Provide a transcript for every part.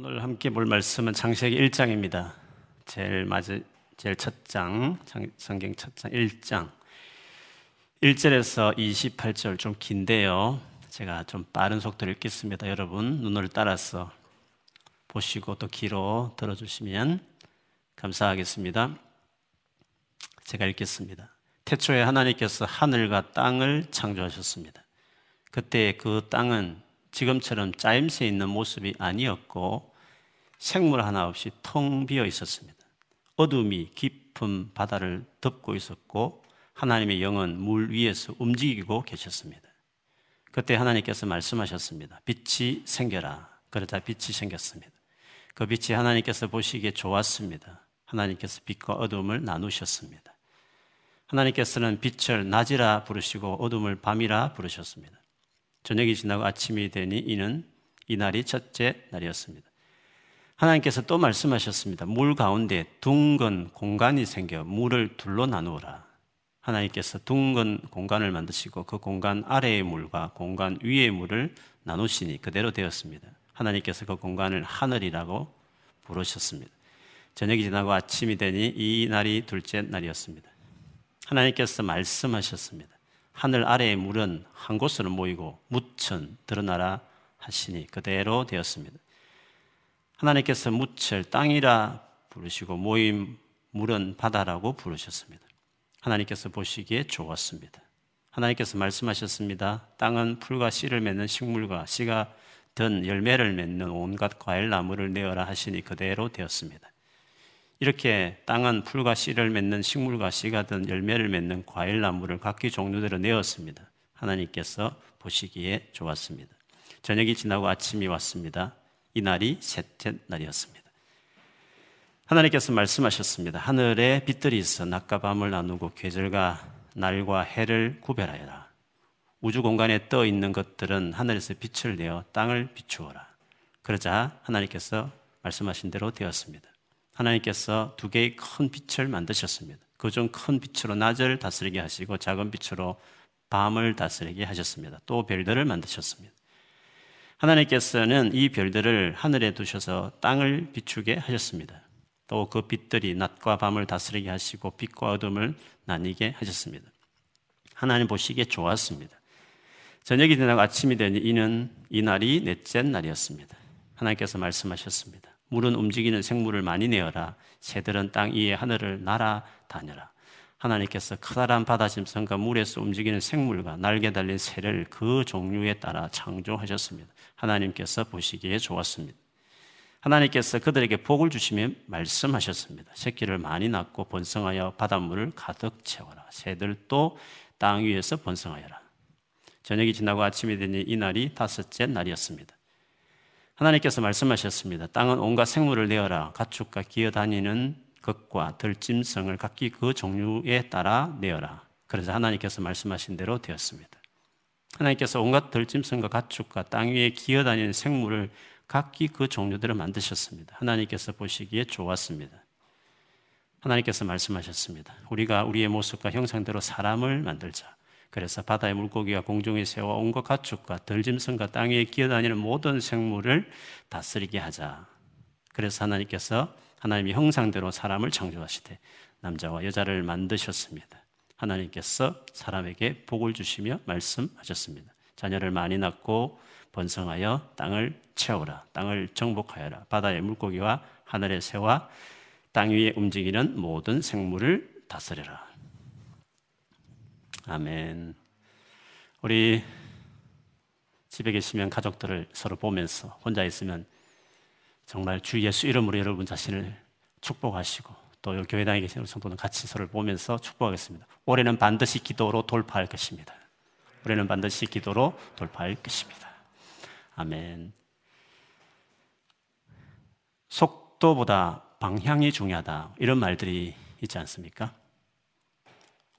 오늘 함께 볼 말씀은 창세기 1장입니다. 제일 맞은 제일 첫 장, 성경 첫 장 1장. 1절에서 28절 좀 긴데요. 제가 좀 빠른 속도로 읽겠습니다. 여러분 눈을 따라서 보시고 또 귀로 들어주시면 감사하겠습니다. 제가 읽겠습니다. 태초에 하나님께서 하늘과 땅을 창조하셨습니다. 그때 그 땅은 지금처럼 짜임새 있는 모습이 아니었고 생물 하나 없이 텅 비어 있었습니다. 어둠이 깊은 바다를 덮고 있었고 하나님의 영은 물 위에서 움직이고 계셨습니다. 그때 하나님께서 말씀하셨습니다. 빛이 생겨라. 그러자 빛이 생겼습니다. 그 빛이 하나님께서 보시기에 좋았습니다. 하나님께서 빛과 어둠을 나누셨습니다. 하나님께서는 빛을 낮이라 부르시고 어둠을 밤이라 부르셨습니다. 저녁이 지나고 아침이 되니 이는 이날이 첫째 날이었습니다. 하나님께서 또 말씀하셨습니다. 물 가운데 둥근 공간이 생겨 물을 둘로 나누어라. 하나님께서 둥근 공간을 만드시고 그 공간 아래의 물과 공간 위의 물을 나누시니 그대로 되었습니다. 하나님께서 그 공간을 하늘이라고 부르셨습니다. 저녁이 지나고 아침이 되니 이 날이 둘째 날이었습니다. 하나님께서 말씀하셨습니다. 하늘 아래의 물은 한 곳으로 모이고 무천 드러나라 하시니 그대로 되었습니다. 하나님께서 무철 땅이라 부르시고 모임 물은 바다라고 부르셨습니다. 하나님께서 보시기에 좋았습니다. 하나님께서 말씀하셨습니다. 땅은 풀과 씨를 맺는 식물과 씨가 든 열매를 맺는 온갖 과일 나무를 내어라 하시니 그대로 되었습니다. 이렇게 땅은 풀과 씨를 맺는 식물과 씨가 든 열매를 맺는 과일 나무를 각기 종류대로 내었습니다. 하나님께서 보시기에 좋았습니다. 저녁이 지나고 아침이 왔습니다. 이 날이 셋째 날이었습니다. 하나님께서 말씀하셨습니다. 하늘에 빛들이 있어 낮과 밤을 나누고 계절과 날과 해를 구별하여라. 우주 공간에 떠 있는 것들은 하늘에서 빛을 내어 땅을 비추어라. 그러자 하나님께서 말씀하신 대로 되었습니다. 하나님께서 두 개의 큰 빛을 만드셨습니다. 그중 큰 빛으로 낮을 다스리게 하시고 작은 빛으로 밤을 다스리게 하셨습니다. 또 별들을 만드셨습니다. 하나님께서는 이 별들을 하늘에 두셔서 땅을 비추게 하셨습니다. 또 그 빛들이 낮과 밤을 다스리게 하시고 빛과 어둠을 나뉘게 하셨습니다. 하나님 보시기에 좋았습니다. 저녁이 지나고 아침이 되니 이는 이 날이 넷째 날이었습니다. 하나님께서 말씀하셨습니다. 물은 움직이는 생물을 많이 내어라. 새들은 땅 위에 하늘을 날아다녀라. 하나님께서 커다란 바다 짐승과 물에서 움직이는 생물과 날개 달린 새를 그 종류에 따라 창조하셨습니다. 하나님께서 보시기에 좋았습니다. 하나님께서 그들에게 복을 주시며 말씀하셨습니다. 새끼를 많이 낳고 번성하여 바닷물을 가득 채워라. 새들도 땅 위에서 번성하여라. 저녁이 지나고 아침이 되니 이날이 다섯째 날이었습니다. 하나님께서 말씀하셨습니다. 땅은 온갖 생물을 내어라. 가축과 기어다니는 것과 들짐승을 각기 그 종류에 따라 내어라. 그래서 하나님께서 말씀하신 대로 되었습니다. 하나님께서 온갖 들짐승과 가축과 땅 위에 기어다니는 생물을 각기 그 종류대로 만드셨습니다. 하나님께서 보시기에 좋았습니다. 하나님께서 말씀하셨습니다. 우리가 우리의 모습과 형상대로 사람을 만들자. 그래서 바다의 물고기와 공중의 새와 온갖 가축과 들짐승과 땅에 기어다니는 모든 생물을 다스리게 하자. 그래서 하나님께서 하나님의 형상대로 사람을 창조하시되 남자와 여자를 만드셨습니다. 하나님께서 사람에게 복을 주시며 말씀하셨습니다. 자녀를 많이 낳고 번성하여 땅을 채우라. 땅을 정복하여라. 바다의 물고기와 하늘의 새와 땅 위에 움직이는 모든 생물을 다스려라. 아멘. 우리 집에 계시면 가족들을 서로 보면서 혼자 있으면 정말 주 예수 이름으로 여러분 자신을 축복하시고 또 교회당에 계신 성도는 같이 서로 보면서 축복하겠습니다. 올해는 반드시 기도로 돌파할 것입니다. 올해는 반드시 기도로 돌파할 것입니다. 아멘. 속도보다 방향이 중요하다. 이런 말들이 있지 않습니까?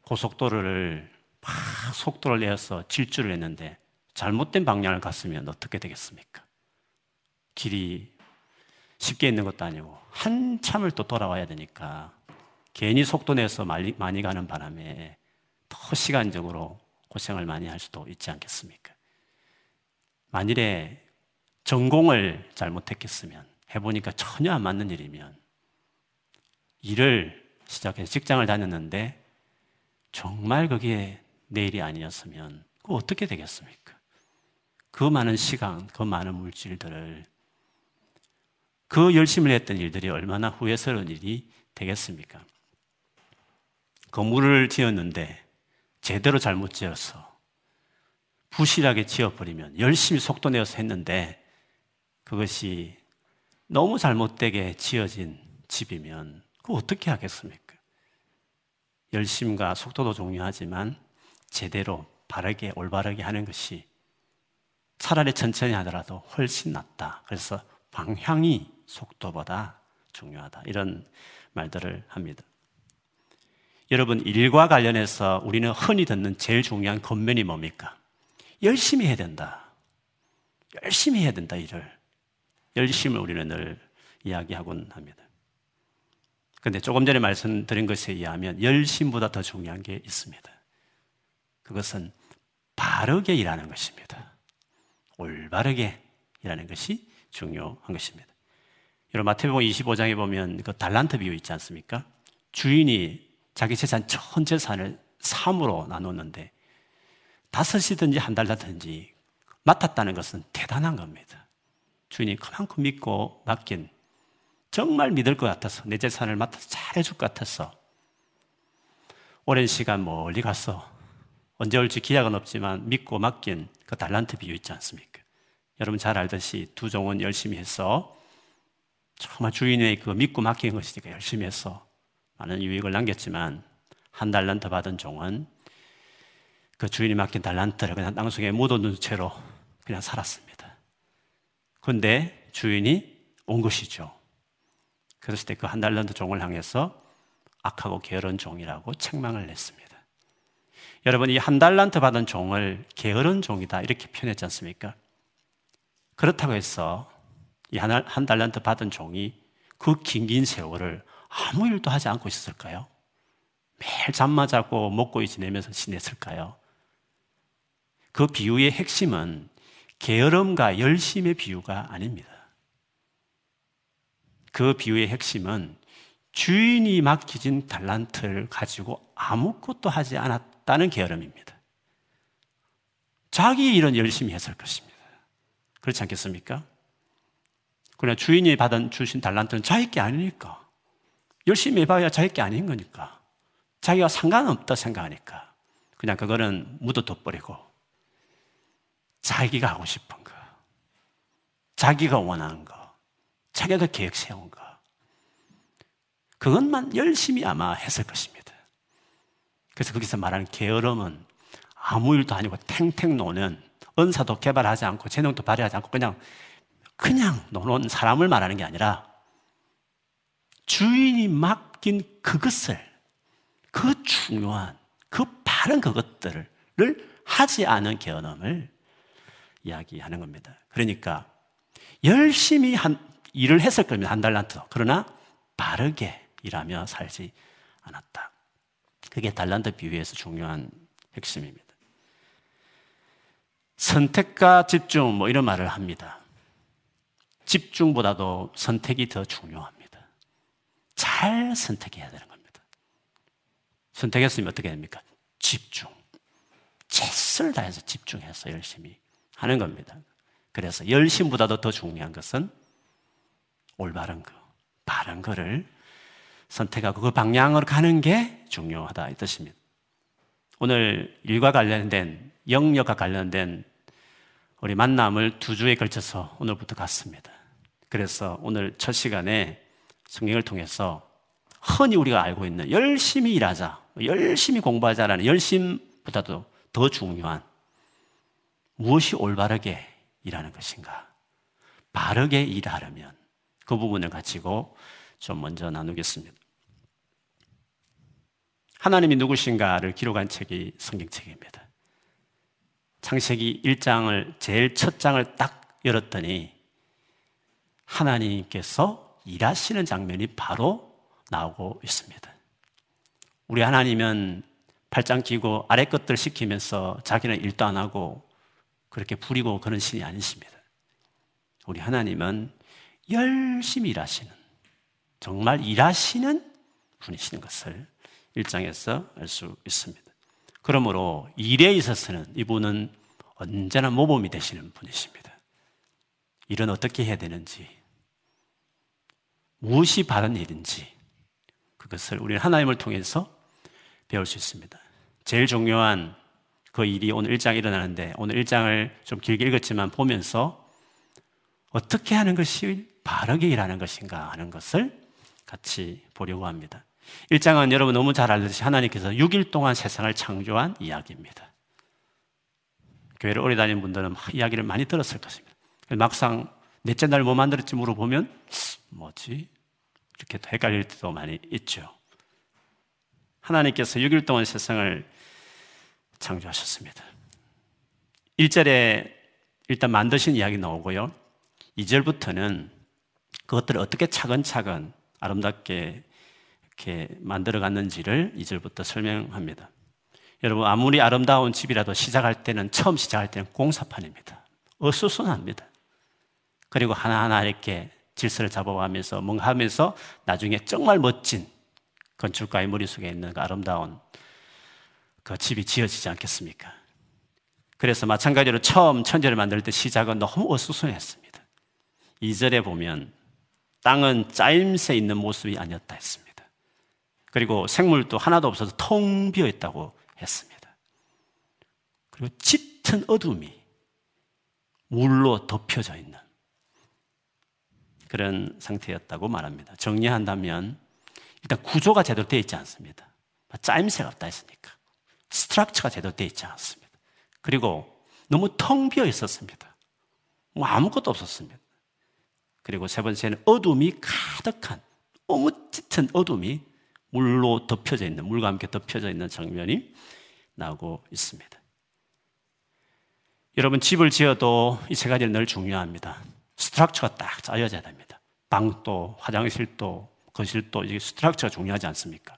고속도로를 막 속도를 내어서 질주를 했는데 잘못된 방향을 갔으면 어떻게 되겠습니까? 길이 쉽게 있는 것도 아니고 한참을 또 돌아와야 되니까 괜히 속도 내서 많이, 많이 가는 바람에 더 시간적으로 고생을 많이 할 수도 있지 않겠습니까? 만일에 전공을 잘못했겠으면 해보니까 전혀 안 맞는 일이면 일을 시작해서 직장을 다녔는데 정말 그게 내일이 아니었으면 그 어떻게 되겠습니까? 그 많은 시간, 그 많은 물질들을 그 열심을 했던 일들이 얼마나 후회스러운 일이 되겠습니까? 건물을 지었는데 제대로 잘못 지어서 부실하게 지어버리면 열심히 속도 내어서 했는데 그것이 너무 잘못되게 지어진 집이면 그 어떻게 하겠습니까? 열심과 속도도 중요하지만 제대로 바르게 올바르게 하는 것이 차라리 천천히 하더라도 훨씬 낫다. 그래서 방향이 속도보다 중요하다. 이런 말들을 합니다. 여러분, 일과 관련해서 우리는 흔히 듣는 제일 중요한 겉면이 뭡니까? 열심히 해야 된다. 열심히 해야 된다, 일을. 열심을 우리는 늘 이야기하곤 합니다. 근데 조금 전에 말씀드린 것에 의하면 열심보다 더 중요한 게 있습니다. 그것은 바르게 일하는 것입니다. 올바르게 일하는 것이 중요한 것입니다. 여러분 마태복음 25장에 보면 그 달란트 비유 있지 않습니까? 주인이 자기 재산 전 재산을 3으로 나눴는데 다섯이든지 한 달라든지 맡았다는 것은 대단한 겁니다. 주인이 그만큼 믿고 맡긴 정말 믿을 것 같아서 내 재산을 맡아서 잘해줄 것 같아서 오랜 시간 멀리 가서 언제 올지 기약은 없지만 믿고 맡긴 그 달란트 비유 있지 않습니까? 여러분 잘 알듯이 두 종은 열심히 해서 정말 주인의 그 믿고 맡긴 것이니까 열심히 해서 많은 유익을 남겼지만 한 달란트 받은 종은 그 주인이 맡긴 달란트를 그냥 땅속에 묻어둔 채로 그냥 살았습니다. 그런데 주인이 온 것이죠. 그랬을 때 그 한 달란트 종을 향해서 악하고 게으른 종이라고 책망을 냈습니다. 여러분, 이 한 달란트 받은 종을 게으른 종이다 이렇게 표현했지 않습니까? 그렇다고 해서 이한 달란트 받은 종이 그 긴긴 세월을 아무 일도 하지 않고 있었을까요? 매일 잠만 자고 먹고 지내면서 지냈을까요? 그 비유의 핵심은 게으름과 열심의 비유가 아닙니다. 그 비유의 핵심은 주인이 맡기진 달란트를 가지고 아무것도 하지 않았다는 게으름입니다. 자기 일은 열심히 했을 것입니다. 그렇지 않겠습니까? 그러나 주인이 받은 주신 달란트는 자기 게 아니니까. 열심히 해봐야 자기 게 아닌 거니까. 자기가 상관없다 생각하니까. 그냥 그거는 묻어둬버리고 자기가 하고 싶은 거. 자기가 원하는 거. 자기가 계획 세운 거. 그것만 열심히 아마 했을 것입니다. 그래서 거기서 말하는 게으름은 아무 일도 아니고 탱탱 노는 은사도 개발하지 않고 재능도 발휘하지 않고 그냥 그냥 노는 사람을 말하는 게 아니라 주인이 맡긴 그것을 그 중요한 그 바른 그것들을 하지 않은 게으름을 이야기하는 겁니다. 그러니까 열심히 한 일을 했을 겁니다. 한 달란트. 그러나 바르게 일하며 살지 않았다. 그게 달란트 비유에서 중요한 핵심입니다. 선택과 집중, 뭐 이런 말을 합니다. 집중보다도 선택이 더 중요합니다. 잘 선택해야 되는 겁니다. 선택했으면 어떻게 됩니까? 집중. 최선을 다해서 집중해서 열심히 하는 겁니다. 그래서 열심보다도 더 중요한 것은 올바른 거, 바른 거를 선택하고 그 방향으로 가는 게 중요하다 이 뜻입니다. 오늘 일과 관련된 영역과 관련된 우리 만남을 두 주에 걸쳐서 오늘부터 갔습니다. 그래서 오늘 첫 시간에 성경을 통해서 흔히 우리가 알고 있는 열심히 일하자, 열심히 공부하자라는 열심보다도 더 중요한 무엇이 올바르게 일하는 것인가? 바르게 일하려면 그 부분을 가지고 좀 먼저 나누겠습니다. 하나님이 누구신가를 기록한 책이 성경책입니다. 창세기 1장을 제일 첫 장을 딱 열었더니 하나님께서 일하시는 장면이 바로 나오고 있습니다. 우리 하나님은 팔짱 끼고 아래 것들 시키면서 자기는 일도 안 하고 그렇게 부리고 그런 신이 아니십니다. 우리 하나님은 열심히 일하시는, 정말 일하시는 분이시는 것을 1장에서 알 수 있습니다. 그러므로 일에 있어서는 이분은 언제나 모범이 되시는 분이십니다. 일은 어떻게 해야 되는지, 무엇이 바른 일인지, 그것을 우리는 하나님을 통해서 배울 수 있습니다. 제일 중요한 그 일이 오늘 1장에 일어나는데 오늘 1장을 좀 길게 읽었지만 보면서 어떻게 하는 것이 바르게 일하는 것인가 하는 것을 같이 보려고 합니다. 1장은 여러분 너무 잘 알듯이 하나님께서 6일 동안 세상을 창조한 이야기입니다. 교회를 오래 다닌 분들은 이야기를 많이 들었을 것입니다. 막상 넷째 날 뭐 만들었지 물어보면 뭐지? 이렇게 헷갈릴 때도 많이 있죠. 하나님께서 6일 동안 세상을 창조하셨습니다. 1절에 일단 만드신 이야기 나오고요. 2절부터는 그것들을 어떻게 차근차근 아름답게 이렇게 만들어 갔는지를 2절부터 설명합니다. 여러분, 아무리 아름다운 집이라도 시작할 때는, 처음 시작할 때는 공사판입니다. 어수선합니다. 그리고 하나하나 이렇게 질서를 잡아가면서 뭔가 하면서 나중에 정말 멋진 건축가의 머릿속에 있는 그 아름다운 그 집이 지어지지 않겠습니까? 그래서 마찬가지로 처음 천재를 만들 때 시작은 너무 어수선했습니다. 2절에 보면 땅은 짜임새 있는 모습이 아니었다 했습니다. 그리고 생물도 하나도 없어서 텅 비어 있다고 했습니다. 그리고 짙은 어둠이 물로 덮여져 있는 그런 상태였다고 말합니다. 정리한다면 일단 구조가 제대로 되어 있지 않습니다. 짜임새가 없다 했으니까. 스트럭처가 제대로 되어 있지 않습니다. 그리고 너무 텅 비어 있었습니다. 뭐 아무것도 없었습니다. 그리고 세 번째는 어둠이 가득한 너무 짙은 어둠이 물로 덮여져 있는 물과 함께 덮여져 있는 장면이 나오고 있습니다. 여러분 집을 지어도 이 세 가지는 늘 중요합니다. 스트럭처가 딱 짜여져야 됩니다. 방도 화장실도 거실도 이게 스트럭처가 중요하지 않습니까?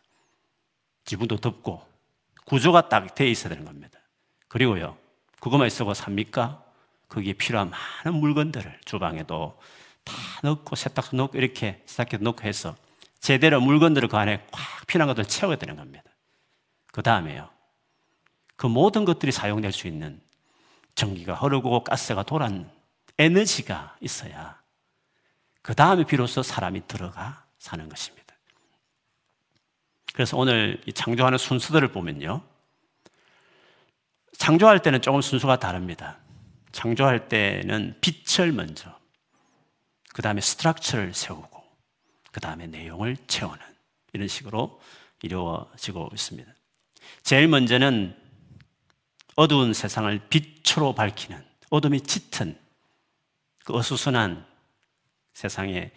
지붕도 덮고 구조가 딱돼 있어야 되는 겁니다. 그리고요, 그것만 있어고 삽니까? 거기에 필요한 많은 물건들을 주방에도 다 넣고 세탁소 넣고 이렇게 세탁기도 넣고 해서 제대로 물건들을 그 안에 꽉 필요한 것들 채워야 되는 겁니다. 그 다음에요. 그 모든 것들이 사용될 수 있는 전기가 흐르고 가스가 돌아는 에너지가 있어야 그 다음에 비로소 사람이 들어가 사는 것입니다. 그래서 오늘 이 창조하는 순서들을 보면요. 창조할 때는 조금 순서가 다릅니다. 창조할 때는 빛을 먼저, 그 다음에 스트럭처를 세우고, 그 다음에 내용을 채우는 이런 식으로 이루어지고 있습니다. 제일 먼저는 어두운 세상을 빛으로 밝히는 어둠이 짙은 그 어수선한 세상에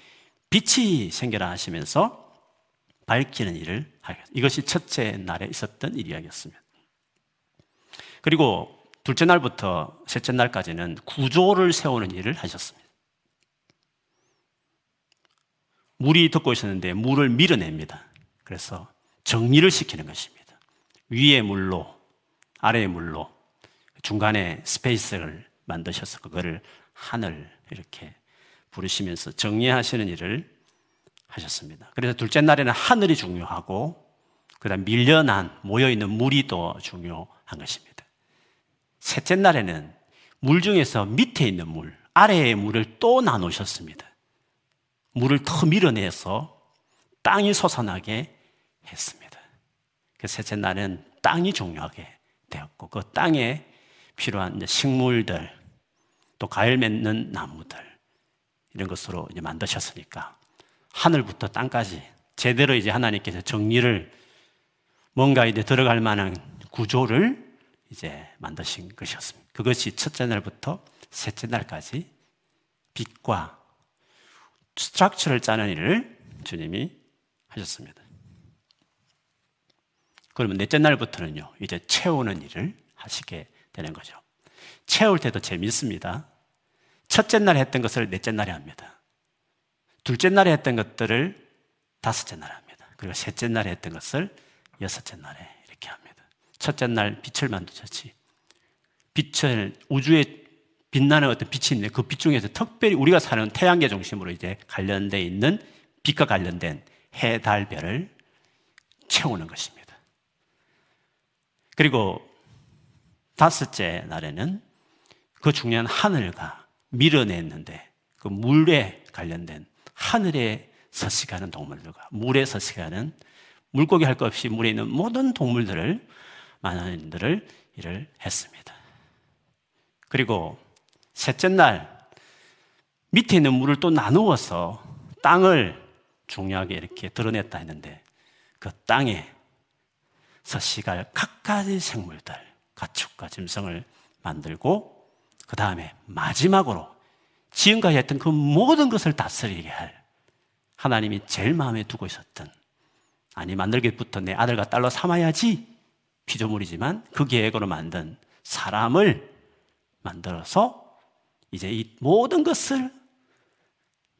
빛이 생겨라 하시면서 밝히는 일을 하겠 이것이 첫째 날에 있었던 일이었습니다. 그리고 둘째 날부터 셋째 날까지는 구조를 세우는 일을 하셨습니다. 물이 덮고 있었는데 물을 밀어냅니다. 그래서 정리를 시키는 것입니다. 위에 물로, 아래의 물로, 중간에 스페이스를 만드셔서 그거를 하늘 이렇게 부르시면서 정리하시는 일을 하셨습니다. 그래서 둘째 날에는 하늘이 중요하고 그다음 밀려난 모여 있는 물이 더 중요한 것입니다. 셋째 날에는 물 중에서 밑에 있는 물, 아래의 물을 또 나누셨습니다. 물을 더 밀어내서 땅이 솟아나게 했습니다. 그 셋째 날은 땅이 중요하게 되었고 그 땅에 필요한 식물들 또 과일 맺는 나무들 이런 것으로 이제 만드셨으니까 하늘부터 땅까지 제대로 이제 하나님께서 정리를 뭔가 이제 들어갈 만한 구조를 이제 만드신 것이었습니다. 그것이 첫째 날부터 셋째 날까지 빛과 스트럭처를 짜는 일을 주님이 하셨습니다. 그러면 넷째 날부터는요, 이제 채우는 일을 하시게 되는 거죠. 채울 때도 재밌습니다. 첫째 날 했던 것을 넷째 날에 합니다. 둘째 날에 했던 것들을 다섯째 날에 합니다. 그리고 셋째 날에 했던 것을 여섯째 날에 이렇게 합니다. 첫째 날 빛을 만드셨지. 빛을, 우주의 빛나는 어떤 빛이 있는데 그 빛 중에서 특별히 우리가 사는 태양계 중심으로 이제 관련돼 있는 빛과 관련된 해, 달, 별을 채우는 것입니다. 그리고 다섯째 날에는 그 중요한 하늘과 밀어냈는데 그 물에 관련된 하늘에 서식하는 동물들과 물에 서식하는 물고기 할 것 없이 물에 있는 모든 동물들을 만화인들을 일을 했습니다. 그리고 셋째 날 밑에 있는 물을 또 나누어서 땅을 중요하게 이렇게 드러냈다 했는데 그 땅에 서식할 각가지 생물들, 가축과 짐승을 만들고 그 다음에 마지막으로 지금까지 했던 그 모든 것을 다스리게 할 하나님이 제일 마음에 두고 있었던 아니 만들기부터 내 아들과 딸로 삼아야지 피조물이지만 그 계획으로 만든 사람을 만들어서 이제 이 모든 것을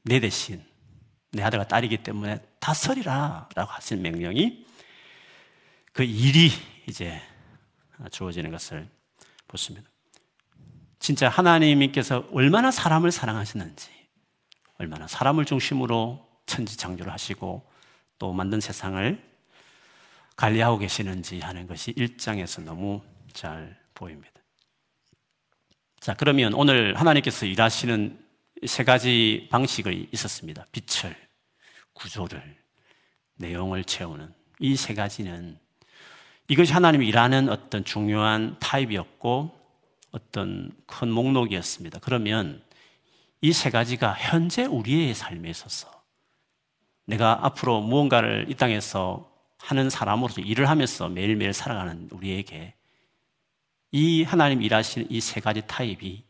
내 대신 내 아들과 딸이기 때문에 다스리라 라고 하신 명령이 그 일이 이제 주어지는 것을 보십니다. 진짜 하나님께서 얼마나 사람을 사랑하시는지, 얼마나 사람을 중심으로 천지 창조를 하시고 또 만든 세상을 관리하고 계시는지 하는 것이 일장에서 너무 잘 보입니다. 자, 그러면 오늘 하나님께서 일하시는 세 가지 방식이 있었습니다. 빛을, 구조를, 내용을 채우는 이 세 가지는 이것이 하나님이 일하는 어떤 중요한 타입이었고 어떤 큰 목록이었습니다. 그러면 이 세 가지가 현재 우리의 삶에 있어서 내가 앞으로 무언가를 이 땅에서 하는 사람으로서 일을 하면서 매일매일 살아가는 우리에게 이 하나님 일하시는 이 세 가지 타입이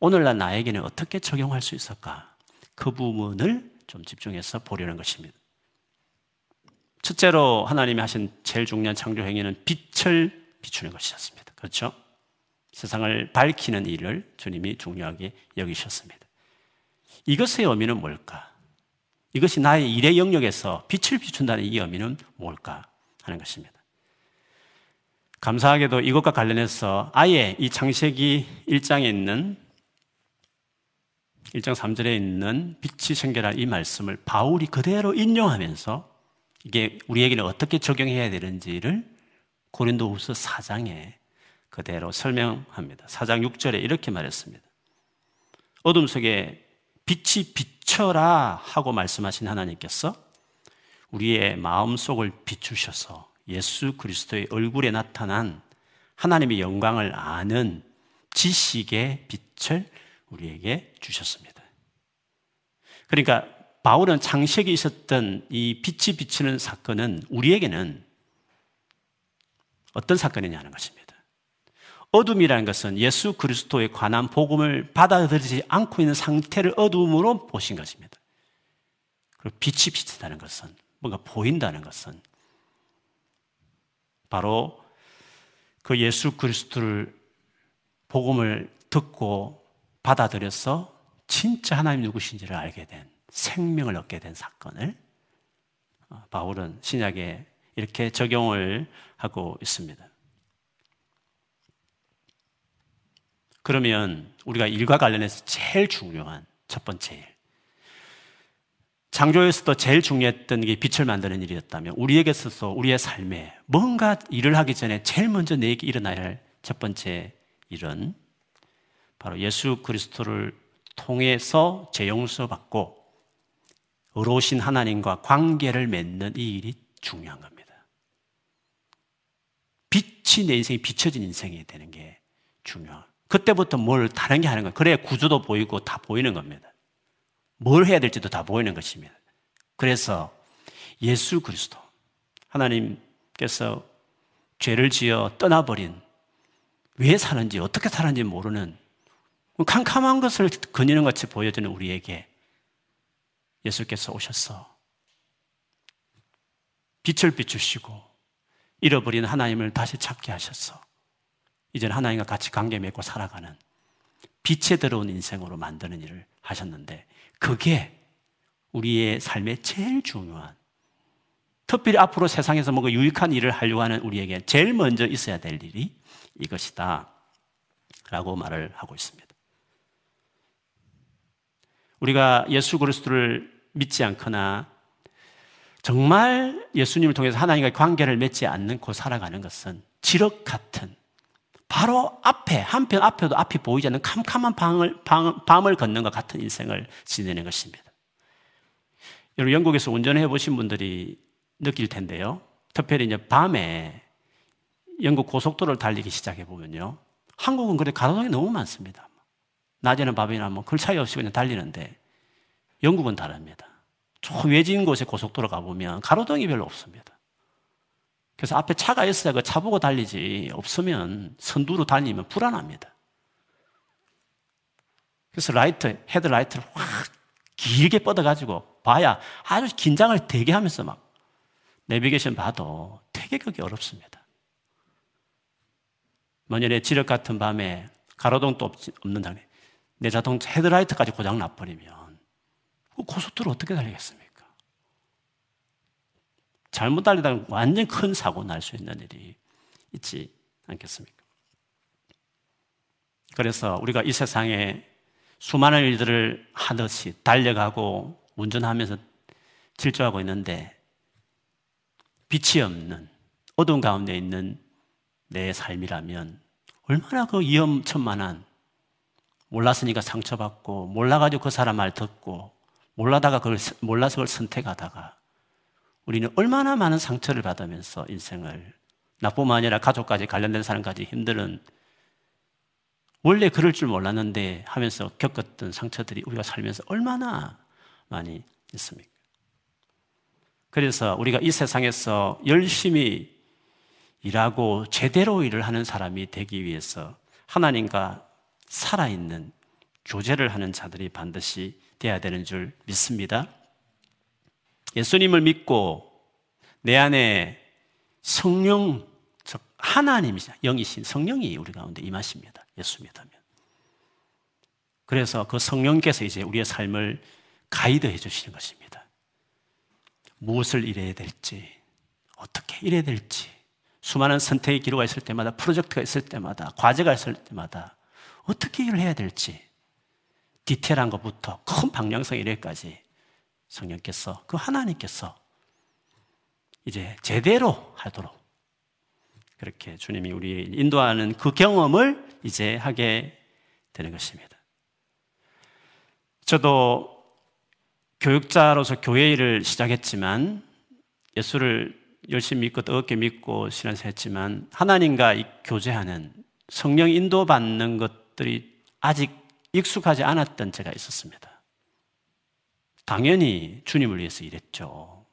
오늘날 나에게는 어떻게 적용할 수 있을까? 그 부분을 좀 집중해서 보려는 것입니다. 첫째로 하나님이 하신 제일 중요한 창조 행위는 빛을 비추는 것이었습니다. 그렇죠? 세상을 밝히는 일을 주님이 중요하게 여기셨습니다. 이것의 의미는 뭘까? 이것이 나의 일의 영역에서 빛을 비춘다는 이 의미는 뭘까 하는 것입니다. 감사하게도 이것과 관련해서 아예 이 창세기 1장에 있는 1장 3절에 있는 빛이 생겨날 이 말씀을 바울이 그대로 인용하면서 이게 우리에게는 어떻게 적용해야 되는지를 고린도후서 4장에 그대로 설명합니다. 4장 6절에 이렇게 말했습니다. 어둠 속에 빛이 비춰라 하고 말씀하신 하나님께서 우리의 마음 속을 비추셔서 예수 그리스도의 얼굴에 나타난 하나님의 영광을 아는 지식의 빛을 우리에게 주셨습니다. 그러니까 바울은 창세기에 있었던 이 빛이 비치는 사건은 우리에게는 어떤 사건이냐는 것입니다. 어둠이라는 것은 예수 그리스도에 관한 복음을 받아들이지 않고 있는 상태를 어둠으로 보신 것입니다. 그리고 빛이 비친다는 것은 뭔가 보인다는 것은 바로 그 예수 그리스도를 복음을 듣고 받아들여서 진짜 하나님 누구신지를 알게 된 생명을 얻게 된 사건을 어, 바울은 신약에 이렇게 적용을 하고 있습니다. 그러면 우리가 일과 관련해서 제일 중요한 첫 번째 일, 창조에서도 제일 중요했던 게 빛을 만드는 일이었다면 우리에게 있어서 우리의 삶에 뭔가 일을 하기 전에 제일 먼저 내게 일어나야 할 첫 번째 일은 바로 예수 그리스도를 통해서 재용서 받고 의로우신 하나님과 관계를 맺는 이 일이 중요한 겁니다. 빛이 내 인생이 비춰진 인생이 되는 게 중요한. 그때부터 뭘 다른 게 하는 거예요. 그래야 구조도 보이고 다 보이는 겁니다. 뭘 해야 될지도 다 보이는 것입니다. 그래서 예수 그리스도, 하나님께서 죄를 지어 떠나버린 왜 사는지 어떻게 사는지 모르는 캄캄한 것을 거니는 같이 보여주는 우리에게 예수께서 오셔서 빛을 비추시고 잃어버린 하나님을 다시 찾게 하셔서 이제는 하나님과 같이 관계 맺고 살아가는 빛에 들어온 인생으로 만드는 일을 하셨는데 그게 우리의 삶에 제일 중요한 특별히 앞으로 세상에서 뭔가 유익한 일을 하려고 하는 우리에게 제일 먼저 있어야 될 일이 이것이다. 라고 말을 하고 있습니다. 우리가 예수 그리스도를 믿지 않거나 정말 예수님을 통해서 하나님과의 관계를 맺지 않고 살아가는 것은 지력 같은 바로 앞에 한편 앞에도 앞이 보이지 않는 캄캄한 방을, 방, 밤을 걷는 것 같은 인생을 지내는 것입니다. 여러분 영국에서 운전해 보신 분들이 느낄 텐데요. 특별히 이제 밤에 영국 고속도로를 달리기 시작해 보면요. 한국은 그래 가로등이 너무 많습니다. 낮에는 밤이나 뭐그 차이 없이 그냥 달리는데 영국은 다릅니다. 저 외진 곳에 고속도로 가보면 가로등이 별로 없습니다. 그래서 앞에 차가 있어야 그 차 보고 달리지 없으면 선두로 달리면 불안합니다. 그래서 라이트, 헤드라이트를 확 길게 뻗어가지고 봐야 아주 긴장을 되게 하면서 막 내비게이션 봐도 되게 그게 어렵습니다. 만약에 칠흑 같은 밤에 가로등도 없는데 내 자동차 헤드라이트까지 고장 나버리면 그 고속도로 어떻게 달리겠습니까? 잘못 달리다 완전 큰 사고 날 수 있는 일이 있지 않겠습니까? 그래서 우리가 이 세상에 수많은 일들을 하듯이 달려가고 운전하면서 질주하고 있는데 빛이 없는 어두운 가운데 있는 내 삶이라면 얼마나 그 위험천만한 몰랐으니까 상처받고 몰라가지고 그 사람 말 듣고 몰라다가 그걸 몰라서 그걸 선택하다가 우리는 얼마나 많은 상처를 받으면서 인생을 나뿐만 아니라 가족까지 관련된 사람까지 힘든 원래 그럴 줄 몰랐는데 하면서 겪었던 상처들이 우리가 살면서 얼마나 많이 있습니까? 그래서 우리가 이 세상에서 열심히 일하고 제대로 일을 하는 사람이 되기 위해서 하나님과 살아있는 교제를 하는 자들이 반드시 되어야 되는 줄 믿습니다. 예수님을 믿고 내 안에 성령, 즉 하나님이시 영이신 성령이 우리 가운데 임하십니다. 예수 믿으면. 그래서 그 성령께서 이제 우리의 삶을 가이드해 주시는 것입니다. 무엇을 일해야 될지, 어떻게 일해야 될지, 수많은 선택의 기로가 있을 때마다, 프로젝트가 있을 때마다, 과제가 있을 때마다, 어떻게 일을 해야 될지, 디테일한 것부터 큰 방향성 이래까지 성령께서, 그 하나님께서 이제 제대로 하도록 그렇게 주님이 우리 인도하는 그 경험을 이제 하게 되는 것입니다. 저도 교육자로서 교회 일을 시작했지만 예수를 열심히 믿고 뜨겁게 믿고 신앙생했지만 하나님과 교제하는 성령 인도받는 것들이 아직 익숙하지 않았던 제가 있었습니다. 당연히 주님을 위해서 일했죠.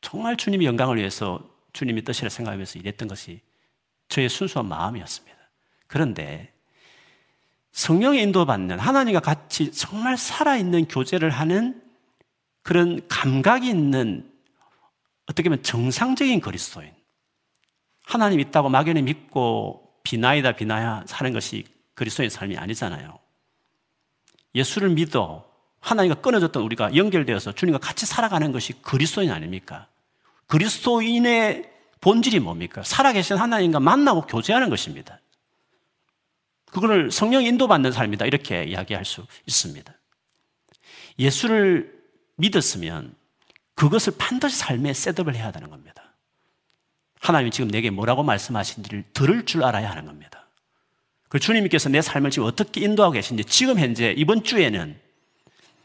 정말 주님의 영광을 위해서 주님의 뜻이라 생각하면서 일했던 것이 저의 순수한 마음이었습니다. 그런데 성령의 인도받는 하나님과 같이 정말 살아있는 교제를 하는 그런 감각이 있는 어떻게 보면 정상적인 그리스도인. 하나님 있다고 막연히 믿고 비나이다 비나야 사는 것이 그리스도의 삶이 아니잖아요. 예수를 믿어 하나님과 끊어졌던 우리가 연결되어서 주님과 같이 살아가는 것이 그리스도인 아닙니까? 그리스도인의 본질이 뭡니까? 살아계신 하나님과 만나고 교제하는 것입니다. 그거를 성령 인도받는 삶이다. 이렇게 이야기할 수 있습니다. 예수를 믿었으면 그것을 반드시 삶에 셋업을 해야 하는 겁니다. 하나님이 지금 내게 뭐라고 말씀하신지를 들을 줄 알아야 하는 겁니다. 그 주님께서 내 삶을 지금 어떻게 인도하고 계신지 지금 현재 이번 주에는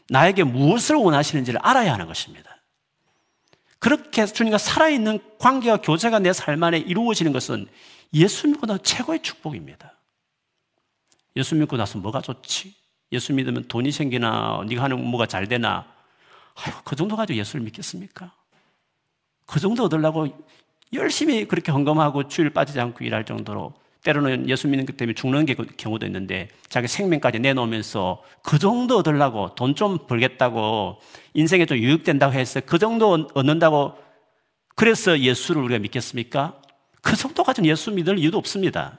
나에게 무엇을 원하시는지를 알아야 하는 것입니다. 그렇게 주님과 살아있는 관계와 교제가 내 삶 안에 이루어지는 것은 예수 믿고 나서 최고의 축복입니다. 예수 믿고 나서 뭐가 좋지? 예수 믿으면 돈이 생기나, 네가 하는 뭐가 잘 되나? 아유, 그 정도 가지고 예수를 믿겠습니까? 그 정도 얻으려고 열심히 그렇게 헌금하고 주일 빠지지 않고 일할 정도로 때로는 예수 믿는 것 때문에 죽는 경우도 있는데 자기 생명까지 내놓으면서 그 정도 얻으려고 돈 좀 벌겠다고 인생에 좀 유익된다고 해서 그 정도 얻는다고 그래서 예수를 우리가 믿겠습니까? 그 정도 가지고 예수 믿을 이유도 없습니다.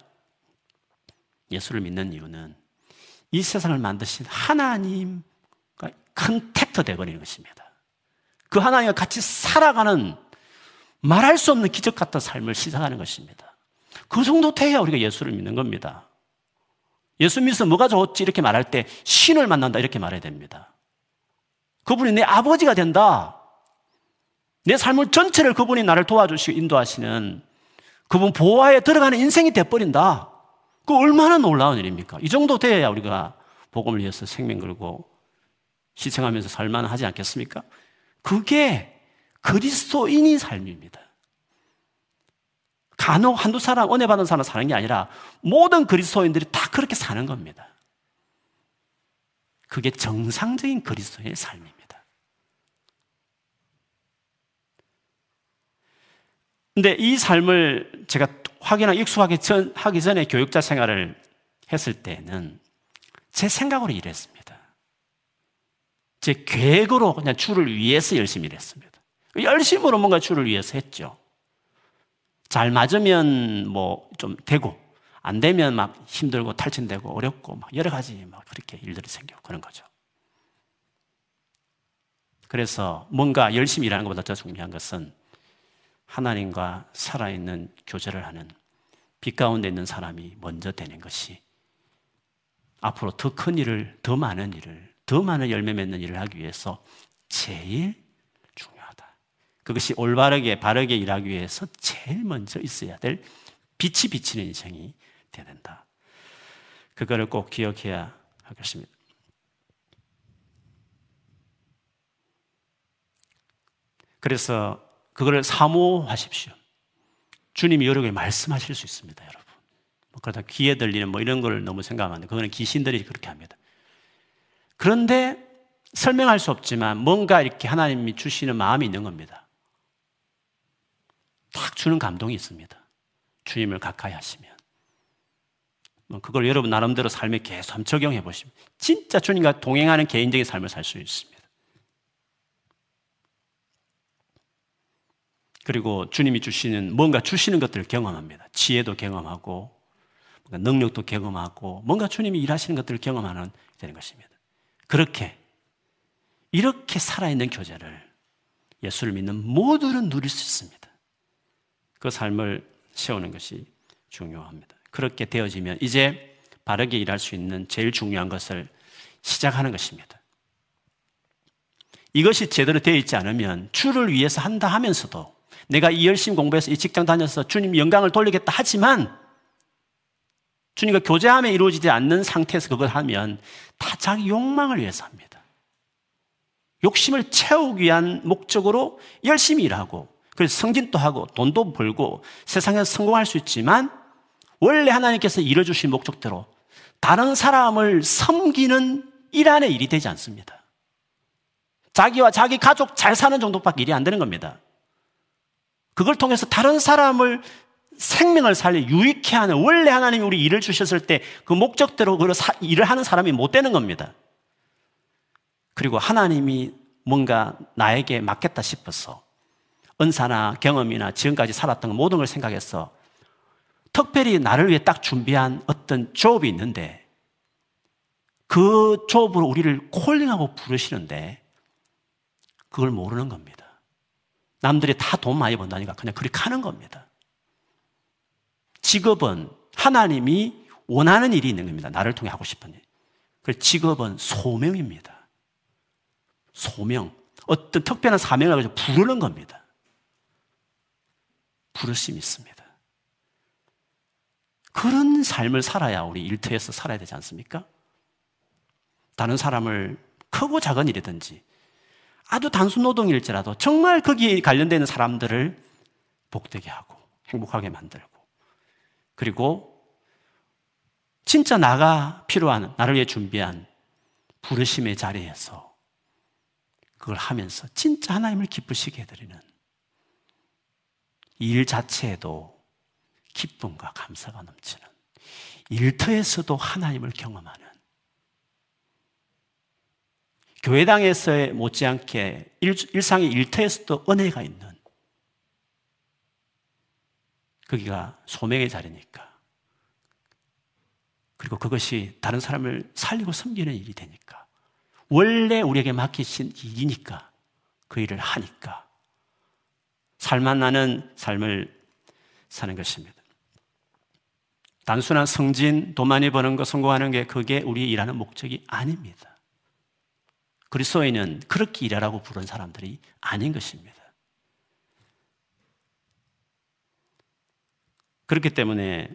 예수를 믿는 이유는 이 세상을 만드신 하나님과 contact 되버리는 것입니다. 그 하나님과 같이 살아가는 말할 수 없는 기적 같은 삶을 시작하는 것입니다. 그 정도 돼야 우리가 예수를 믿는 겁니다. 예수 믿어 뭐가 좋지? 이렇게 말할 때 신을 만난다 이렇게 말해야 됩니다. 그분이 내 아버지가 된다. 내 삶을 전체를 그분이 나를 도와주시고 인도하시는 그분 보호하에 들어가는 인생이 돼버린다. 그 얼마나 놀라운 일입니까? 이 정도 돼야 우리가 복음을 위해서 생명 걸고 희생하면서 살만 하지 않겠습니까? 그게 그리스도인이 삶입니다. 간혹 한두 사람, 은혜 받은 사람 사는 게 아니라 모든 그리스도인들이 다 그렇게 사는 겁니다. 그게 정상적인 그리스도인의 삶입니다. 근데 이 삶을 제가 확인하기 익숙하기 전, 하기 전에 교육자 생활을 했을 때는 제 생각으로 일했습니다. 제 계획으로 그냥 주를 위해서 열심히 일했습니다. 열심으로 뭔가 주를 위해서 했죠. 잘 맞으면 뭐 좀 되고, 안 되면 막 힘들고 탈진되고 어렵고 막 여러 가지 막 그렇게 일들이 생기고 그런 거죠. 그래서 뭔가 열심히 일하는 것보다 더 중요한 것은 하나님과 살아있는 교제를 하는 빛 가운데 있는 사람이 먼저 되는 것이 앞으로 더 큰 일을, 더 많은 일을, 더 많은 열매 맺는 일을 하기 위해서 제일. 그것이 올바르게, 바르게 일하기 위해서 제일 먼저 있어야 될 빛이 비치는 인생이 되야 된다. 그거를 꼭 기억해야 하겠습니다. 그래서 그걸 사모하십시오. 주님이 여러 개 말씀하실 수 있습니다, 여러분. 뭐 그러다 귀에 들리는 뭐 이런 걸 너무 생각하는데 그거는 귀신들이 그렇게 합니다. 그런데 설명할 수 없지만 뭔가 이렇게 하나님이 주시는 마음이 있는 겁니다. 딱 주는 감동이 있습니다. 주님을 가까이 하시면. 뭐 그걸 여러분 나름대로 삶에 계속 적용해 보시면 진짜 주님과 동행하는 개인적인 삶을 살 수 있습니다. 그리고 주님이 주시는 뭔가 주시는 것들을 경험합니다. 지혜도 경험하고 능력도 경험하고 뭔가 주님이 일하시는 것들을 경험하는 되는 것입니다. 그렇게 이렇게 살아있는 교제를 예수를 믿는 모두는 누릴 수 있습니다. 그 삶을 세우는 것이 중요합니다. 그렇게 되어지면 이제 바르게 일할 수 있는 제일 중요한 것을 시작하는 것입니다. 이것이 제대로 되어 있지 않으면 주를 위해서 한다 하면서도 내가 이 열심히 공부해서 이 직장 다녀서 주님 영광을 돌리겠다 하지만 주님과 교제함에 이루어지지 않는 상태에서 그걸 하면 다 자기 욕망을 위해서 합니다. 욕심을 채우기 위한 목적으로 열심히 일하고 그래서 승진도 하고 돈도 벌고 세상에서 성공할 수 있지만 원래 하나님께서 이뤄주신 목적대로 다른 사람을 섬기는 일 안에 일이 되지 않습니다. 자기와 자기 가족 잘 사는 정도밖에 일이 안 되는 겁니다. 그걸 통해서 다른 사람을 생명을 살려 유익해 하는 원래 하나님이 우리 일을 주셨을 때 그 목적대로 그 일을 하는 사람이 못 되는 겁니다. 그리고 하나님이 뭔가 나에게 맡겠다 싶어서 은사나 경험이나 지금까지 살았던 모든 걸 생각해서 특별히 나를 위해 딱 준비한 어떤 조업이 있는데 그 조업으로 우리를 콜링하고 부르시는데 그걸 모르는 겁니다. 남들이 다 돈 많이 번다니까 그냥 그렇게 하는 겁니다. 직업은 하나님이 원하는 일이 있는 겁니다. 나를 통해 하고 싶은 일. 그 직업은 소명입니다. 소명. 어떤 특별한 사명을 가지고 부르는 겁니다. 부르심이 있습니다. 그런 삶을 살아야 우리 일터에서 살아야 되지 않습니까? 다른 사람을 크고 작은 일이든지 아주 단순 노동일지라도 정말 거기에 관련되는 사람들을 복되게 하고 행복하게 만들고 그리고 진짜 나가 필요한 나를 위해 준비한 부르심의 자리에서 그걸 하면서 진짜 하나님을 기쁘시게 해드리는 일 자체에도 기쁨과 감사가 넘치는 일터에서도 하나님을 경험하는 교회당에서의 못지않게 일, 상의 일터에서도 은혜가 있는 거기가 소명의 자리니까. 그리고 그것이 다른 사람을 살리고 섬기는 일이 되니까. 원래 우리에게 맡기신 일이니까 그 일을 하니까. 살만 나는 삶을 사는 것입니다. 단순한 성진, 돈 많이 버는 거 성공하는 게 그게 우리 일하는 목적이 아닙니다. 그리스도인은 그렇게 일하라고 부른 사람들이 아닌 것입니다. 그렇기 때문에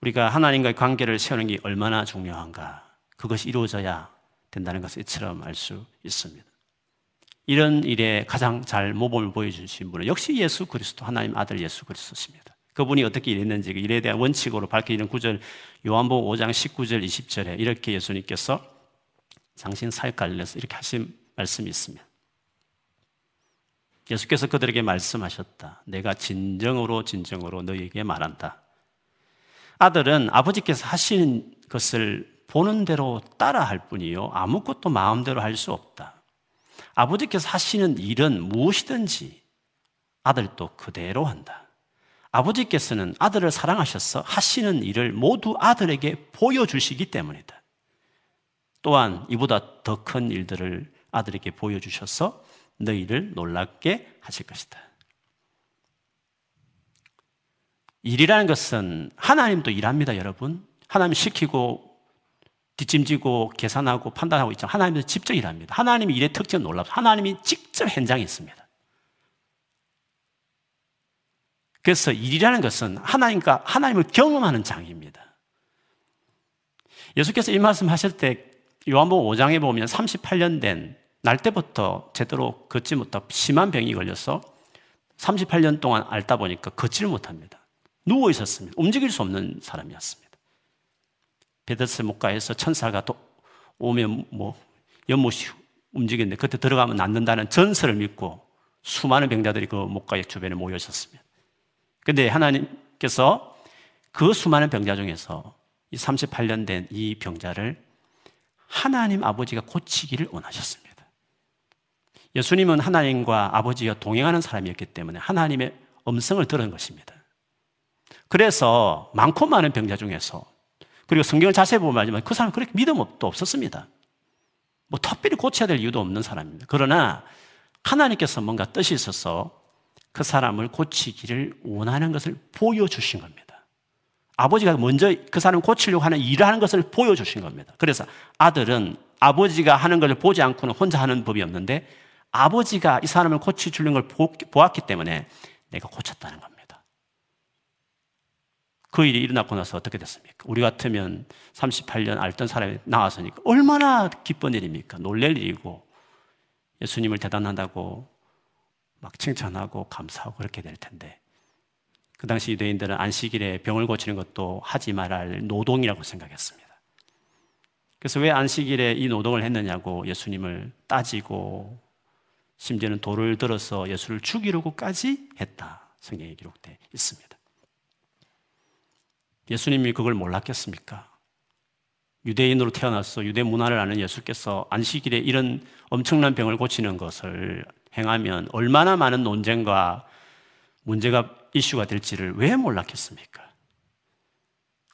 우리가 하나님과의 관계를 세우는 게 얼마나 중요한가. 그것이 이루어져야 된다는 것을 이처럼 알 수 있습니다. 이런 일에 가장 잘 모범을 보여주신 분은 역시 예수 그리스도, 하나님 아들 예수 그리스도십니다. 그분이 어떻게 일했는지 그 일에 대한 원칙으로 밝혀지는 구절 요한복음 5장 19절 20절에 이렇게 예수님께서 당신 사역 관련해서 이렇게 하신 말씀이 있습니다. 예수께서 그들에게 말씀하셨다. 내가 진정으로 진정으로 너에게 말한다. 아들은 아버지께서 하시는 것을 보는 대로 따라 할 뿐이요. 아무것도 마음대로 할 수 없다. 아버지께서 하시는 일은 무엇이든지 아들도 그대로 한다. 아버지께서는 아들을 사랑하셔서 하시는 일을 모두 아들에게 보여주시기 때문이다. 또한 이보다 더 큰 일들을 아들에게 보여주셔서 너희를 놀랍게 하실 것이다. 일이라는 것은 하나님도 일합니다, 여러분. 하나님 시키고 뒷짐지고 계산하고 판단하고 있죠. 하나님도 직접 일합니다. 하나님이 일의 특징은 놀랍다. 하나님이 직접 현장에 있습니다. 그래서 일이라는 것은 하나님과 하나님을 경험하는 장입니다. 예수께서 이 말씀 하실 때 요한복음 5장에 보면 38년 된 날 때부터 제대로 걷지 못하고 심한 병이 걸려서 38년 동안 앓다 보니까 걷지를 못합니다. 누워 있었습니다. 움직일 수 없는 사람이었습니다. 베데스 목가에서 천사가 또 오면 뭐 연못이 움직였는데 그때 들어가면 낫는다는 전설을 믿고 수많은 병자들이 그 목가의 주변에 모여 있었습니다. 근데 하나님께서 그 수많은 병자 중에서 이 38년 된 이 병자를 하나님 아버지가 고치기를 원하셨습니다. 예수님은 하나님과 아버지와 동행하는 사람이었기 때문에 하나님의 음성을 들은 것입니다. 그래서 많고 많은 병자 중에서 그리고 성경을 자세히 보면 알지만 그 사람은 그렇게 믿음도 없었습니다. 뭐 특별히 고쳐야 될 이유도 없는 사람입니다. 그러나 하나님께서 뭔가 뜻이 있어서 그 사람을 고치기를 원하는 것을 보여주신 겁니다. 아버지가 먼저 그 사람을 고치려고 하는 일을 하는 것을 보여주신 겁니다. 그래서 아들은 아버지가 하는 것을 보지 않고는 혼자 하는 법이 없는데 아버지가 이 사람을 고쳐주는 걸 보았기 때문에 내가 고쳤다는 겁니다. 그 일이 일어나고 나서 어떻게 됐습니까? 우리 같으면 38년 앓던 사람이 나와서니까 얼마나 기쁜 일입니까? 놀랄 일이고 예수님을 대단하다고 막 칭찬하고 감사하고 그렇게 될 텐데 그 당시 유대인들은 안식일에 병을 고치는 것도 하지 말할 노동이라고 생각했습니다. 그래서 왜 안식일에 이 노동을 했느냐고 예수님을 따지고 심지어는 돌을 들어서 예수를 죽이려고까지 했다. 성경에 기록되어 있습니다. 예수님이 그걸 몰랐겠습니까? 유대인으로 태어나서 유대 문화를 아는 예수께서 안식일에 이런 엄청난 병을 고치는 것을 행하면 얼마나 많은 논쟁과 문제가 이슈가 될지를 왜 몰랐겠습니까?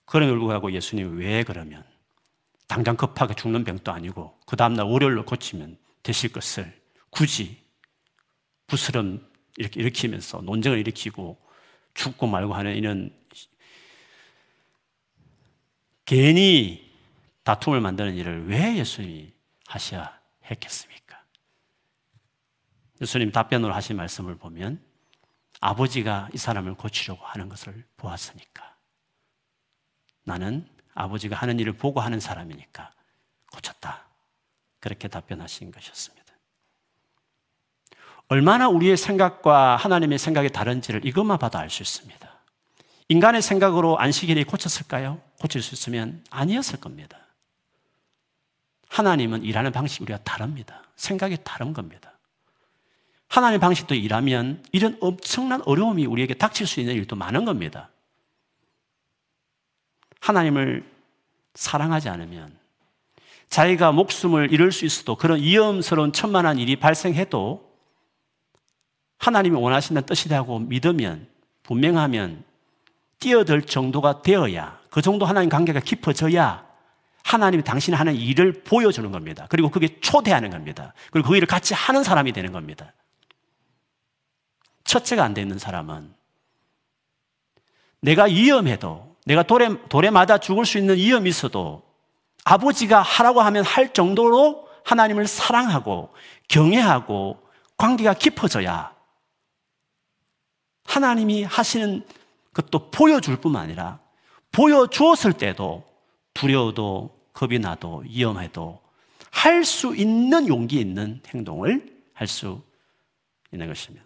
그럼에도 불구하고 예수님이 왜 그러면 당장 급하게 죽는 병도 아니고 그 다음날 월요일로 고치면 되실 것을 굳이 부스럼 이렇게 일으키면서 논쟁을 일으키고 죽고 말고 하는 이런 괜히 다툼을 만드는 일을 왜 예수님이 하셔야 했겠습니까? 예수님 답변으로 하신 말씀을 보면 아버지가 이 사람을 고치려고 하는 것을 보았으니까 나는 아버지가 하는 일을 보고 하는 사람이니까 고쳤다. 그렇게 답변하신 것이었습니다. 얼마나 우리의 생각과 하나님의 생각이 다른지를 이것만 봐도 알 수 있습니다. 인간의 생각으로 안식일이 고쳤을까요? 고칠 수 있으면 아니었을 겁니다. 하나님은 일하는 방식이 우리가 다릅니다. 생각이 다른 겁니다. 하나님의 방식도 일하면 이런 엄청난 어려움이 우리에게 닥칠 수 있는 일도 많은 겁니다. 하나님을 사랑하지 않으면 자기가 목숨을 잃을 수 있어도 그런 위험스러운 천만한 일이 발생해도 하나님이 원하시는 뜻이라고 믿으면 분명하면 뛰어들 정도가 되어야 그 정도 하나님 관계가 깊어져야 하나님이 당신이 하는 일을 보여주는 겁니다. 그리고 그게 초대하는 겁니다. 그리고 그 일을 같이 하는 사람이 되는 겁니다. 첫째가 안 되는 사람은 내가 위험해도 내가 돌에, 돌에 맞아 죽을 수 있는 위험이 있어도 아버지가 하라고 하면 할 정도로 하나님을 사랑하고 경외하고 관계가 깊어져야 하나님이 하시는 것도 보여줄 뿐만 아니라 보여주었을 때도 두려워도 겁이 나도 위험해도 할 수 있는 용기 있는 행동을 할 수 있는 것입니다.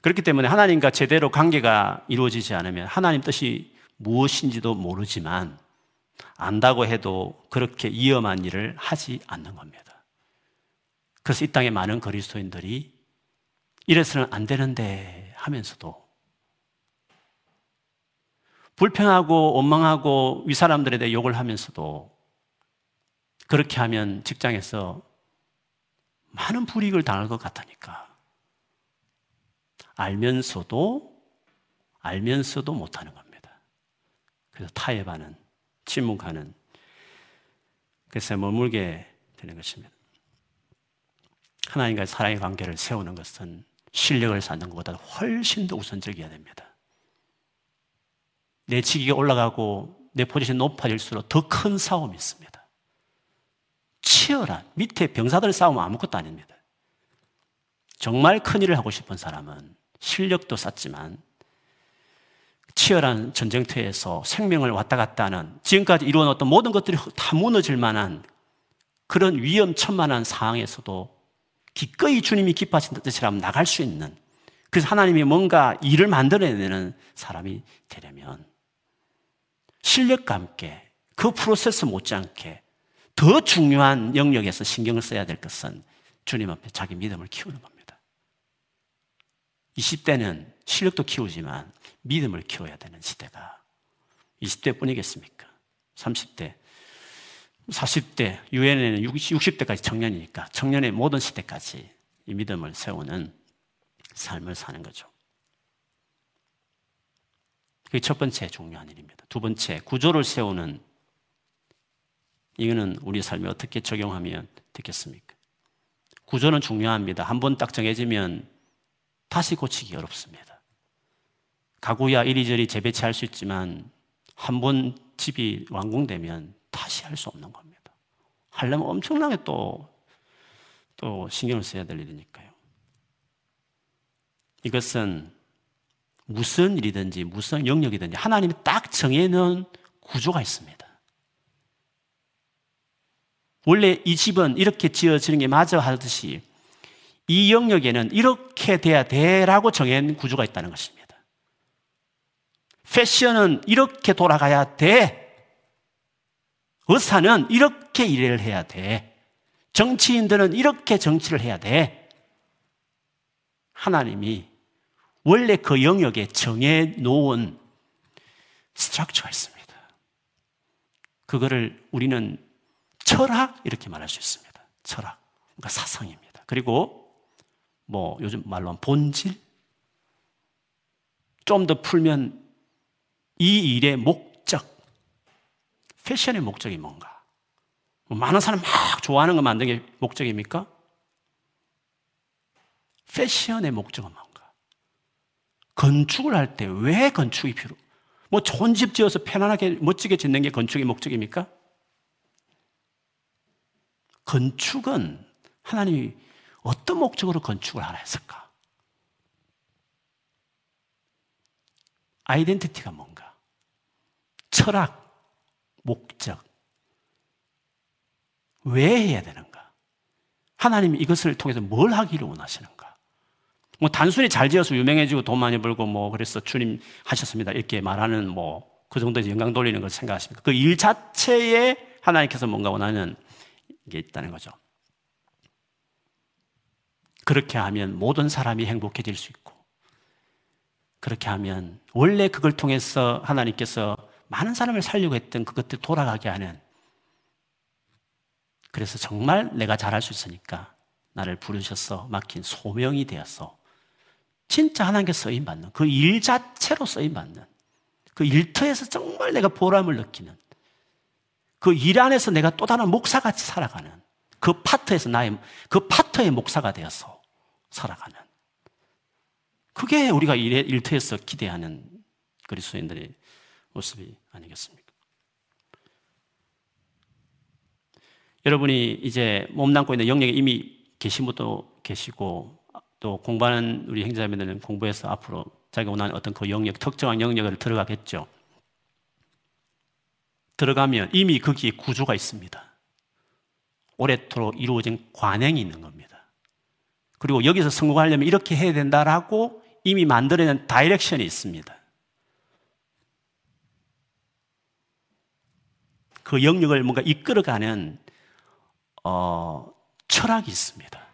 그렇기 때문에 하나님과 제대로 관계가 이루어지지 않으면 하나님 뜻이 무엇인지도 모르지만 안다고 해도 그렇게 위험한 일을 하지 않는 겁니다. 그래서 이 땅에 많은 그리스도인들이 이래서는 안 되는데 하면서도 불평하고 원망하고 윗사람들에 대해 욕을 하면서도 그렇게 하면 직장에서 많은 불이익을 당할 것 같으니까 알면서도 알면서도 못하는 겁니다. 그래서 타협하는 침묵하는 그래서 머물게 되는 것입니다. 하나님과 사랑의 관계를 세우는 것은 실력을 쌓는 것보다 훨씬 더 우선적이어야 됩니다. 내 직위가 올라가고 내 포지션이 높아질수록 더 큰 싸움이 있습니다. 치열한 밑에 병사들 싸우면 아무것도 아닙니다. 정말 큰 일을 하고 싶은 사람은 실력도 쌓지만 치열한 전쟁터에서 생명을 왔다 갔다 하는 지금까지 이루어놓던 모든 것들이 다 무너질 만한 그런 위험천만한 상황에서도 기꺼이 주님이 기뻐하신 뜻이라면 나갈 수 있는 그래서 하나님이 뭔가 일을 만들어내는 사람이 되려면 실력과 함께 그 프로세스 못지않게 더 중요한 영역에서 신경을 써야 될 것은 주님 앞에 자기 믿음을 키우는 겁니다. 20대는 실력도 키우지만 믿음을 키워야 되는 시대가 20대 뿐이겠습니까? 30대, 40대, 유엔에는 60대까지 청년이니까 청년의 모든 시대까지 이 믿음을 세우는 삶을 사는 거죠. 그게 첫 번째 중요한 일입니다. 두 번째, 구조를 세우는 이거는 우리 삶에 어떻게 적용하면 되겠습니까? 구조는 중요합니다. 한 번 딱 정해지면 다시 고치기 어렵습니다. 가구야 이리저리 재배치할 수 있지만 한 번 집이 완공되면 다시 할 수 없는 겁니다. 하려면 엄청나게 또, 또 신경을 써야 될 일이니까요. 이것은 무슨 일이든지 무슨 영역이든지 하나님이 딱 정해놓은 구조가 있습니다. 원래 이 집은 이렇게 지어지는 게 맞아 하듯이 이 영역에는 이렇게 돼야 돼라고 정해놓은 구조가 있다는 것입니다. 패션은 이렇게 돌아가야 돼. 의사는 이렇게 일을 해야 돼. 정치인들은 이렇게 정치를 해야 돼. 하나님이 원래 그 영역에 정해 놓은 스트럭처가 있습니다. 그거를 우리는 철학 이렇게 말할 수 있습니다. 철학. 그러니까 사상입니다. 그리고 뭐 요즘 말로 하면 본질 좀 더 풀면 이 일의 목적 패션의 목적이 뭔가? 뭐 많은 사람 막 좋아하는 거 만드는 게 목적입니까? 패션의 목적은 뭔가? 건축을 할 때 왜 건축이 필요? 뭐 좋은 집 지어서 편안하게 멋지게 짓는 게 건축의 목적입니까? 건축은 하나님이 어떤 목적으로 건축을 하라 했을까? 아이덴티티가 뭔가? 철학, 목적. 왜 해야 되는가? 하나님이 이것을 통해서 뭘 하기를 원하시는가? 뭐 단순히 잘 지어서 유명해지고 돈 많이 벌고 뭐 그래서 주님 하셨습니다. 이렇게 말하는 뭐 그 정도 영광 돌리는 걸 생각하십니까? 그 일 자체에 하나님께서 뭔가 원하는 게 있다는 거죠. 그렇게 하면 모든 사람이 행복해질 수 있고, 그렇게 하면 원래 그걸 통해서 하나님께서 많은 사람을 살려고 했던 그것들 돌아가게 하는. 그래서 정말 내가 잘할 수 있으니까 나를 부르셔서 맡긴 소명이 되어서 진짜 하나님께 쓰임 받는 그 일 자체로 쓰임 받는 그 일터에서 정말 내가 보람을 느끼는 그 일 안에서 내가 또 다른 목사같이 살아가는 그 파트에서 나의 그 파트의 목사가 되어서 살아가는. 그게 우리가 일터에서 기대하는 그리스도인들의 모습이 아니겠습니까? 여러분이 이제 몸담고 있는 영역에 이미 계신 분도 계시고 또 공부하는 우리 형제자매들은 공부해서 앞으로 자기가 원하는 어떤 그 영역, 특정한 영역을 들어가겠죠. 들어가면 이미 거기에 구조가 있습니다. 오랫도록 이루어진 관행이 있는 겁니다. 그리고 여기서 성공하려면 이렇게 해야 된다라고 이미 만들어낸 direction이 있습니다. 그 영역을 뭔가 이끌어가는 어, 철학이 있습니다.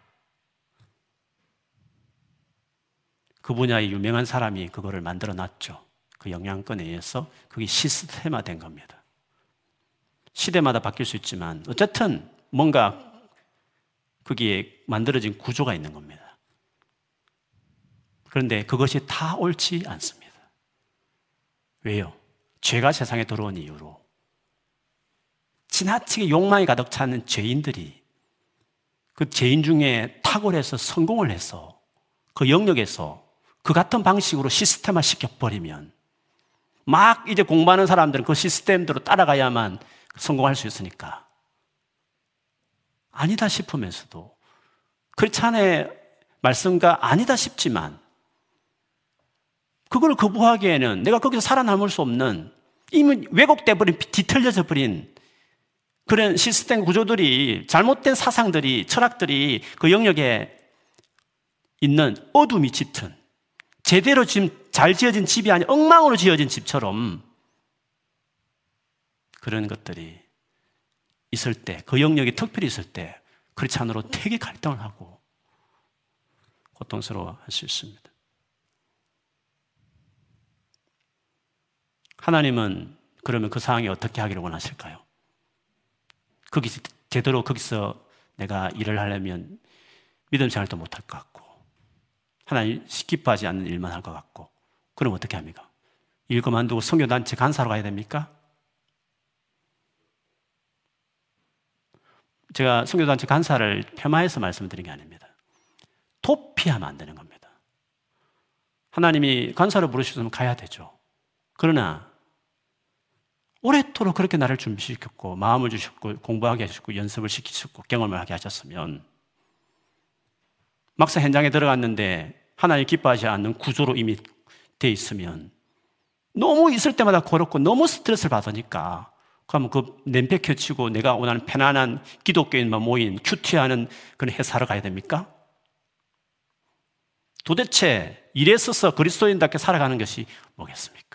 그 분야의 유명한 사람이 그거를 만들어 놨죠. 그 영향권에 의해서 그게 시스템화 된 겁니다. 시대마다 바뀔 수 있지만 어쨌든 뭔가 거기에 만들어진 구조가 있는 겁니다. 그런데 그것이 다 옳지 않습니다. 왜요? 죄가 세상에 들어온 이유로 지나치게 욕망이 가득 차는 죄인들이 그 죄인 중에 탁월해서 성공을 해서 그 영역에서 그 같은 방식으로 시스템화 시켜버리면 막 이제 공부하는 사람들은 그 시스템대로 따라가야만 성공할 수 있으니까. 아니다 싶으면서도 크리스찬의 말씀과 아니다 싶지만 그걸 거부하기에는 내가 거기서 살아남을 수 없는 이미 왜곡돼 버린 뒤틀려져 버린 그런 시스템 구조들이 잘못된 사상들이 철학들이 그 영역에 있는 어둠이 짙은 제대로 지금 잘 지어진 집이 아닌 엉망으로 지어진 집처럼 그런 것들이 있을 때, 그 영역이 특별히 있을 때, 크리스찬으로 되게 갈등을 하고 고통스러워 할 수 있습니다. 하나님은 그러면 그 상황에 어떻게 하기를 원하실까요? 거기 제대로 거기서 내가 일을 하려면 믿음 생활도 못할 것 같고 하나님 기뻐하지 않는 일만 할 것 같고 그럼 어떻게 합니까? 일 그만두고 성교단체 간사로 가야 됩니까? 제가 성교단체 간사를 폄하해서 말씀드린 게 아닙니다. 도피하면 안 되는 겁니다. 하나님이 간사를 부르셨으면 가야 되죠. 그러나 오랫도록 그렇게 나를 준비시켰고 마음을 주셨고 공부하게 하셨고 연습을 시키셨고 경험을 하게 하셨으면 막상 현장에 들어갔는데 하나님 기뻐하지 않는 구조로 이미 돼 있으면 너무 있을 때마다 고롭고 너무 스트레스를 받으니까 그러면 그 냄새 켜치고 내가 원하는 편안한 기독교인만 모인 큐티하는 그런 회사를 가야 됩니까? 도대체 일에 서서 그리스도인답게 살아가는 것이 뭐겠습니까?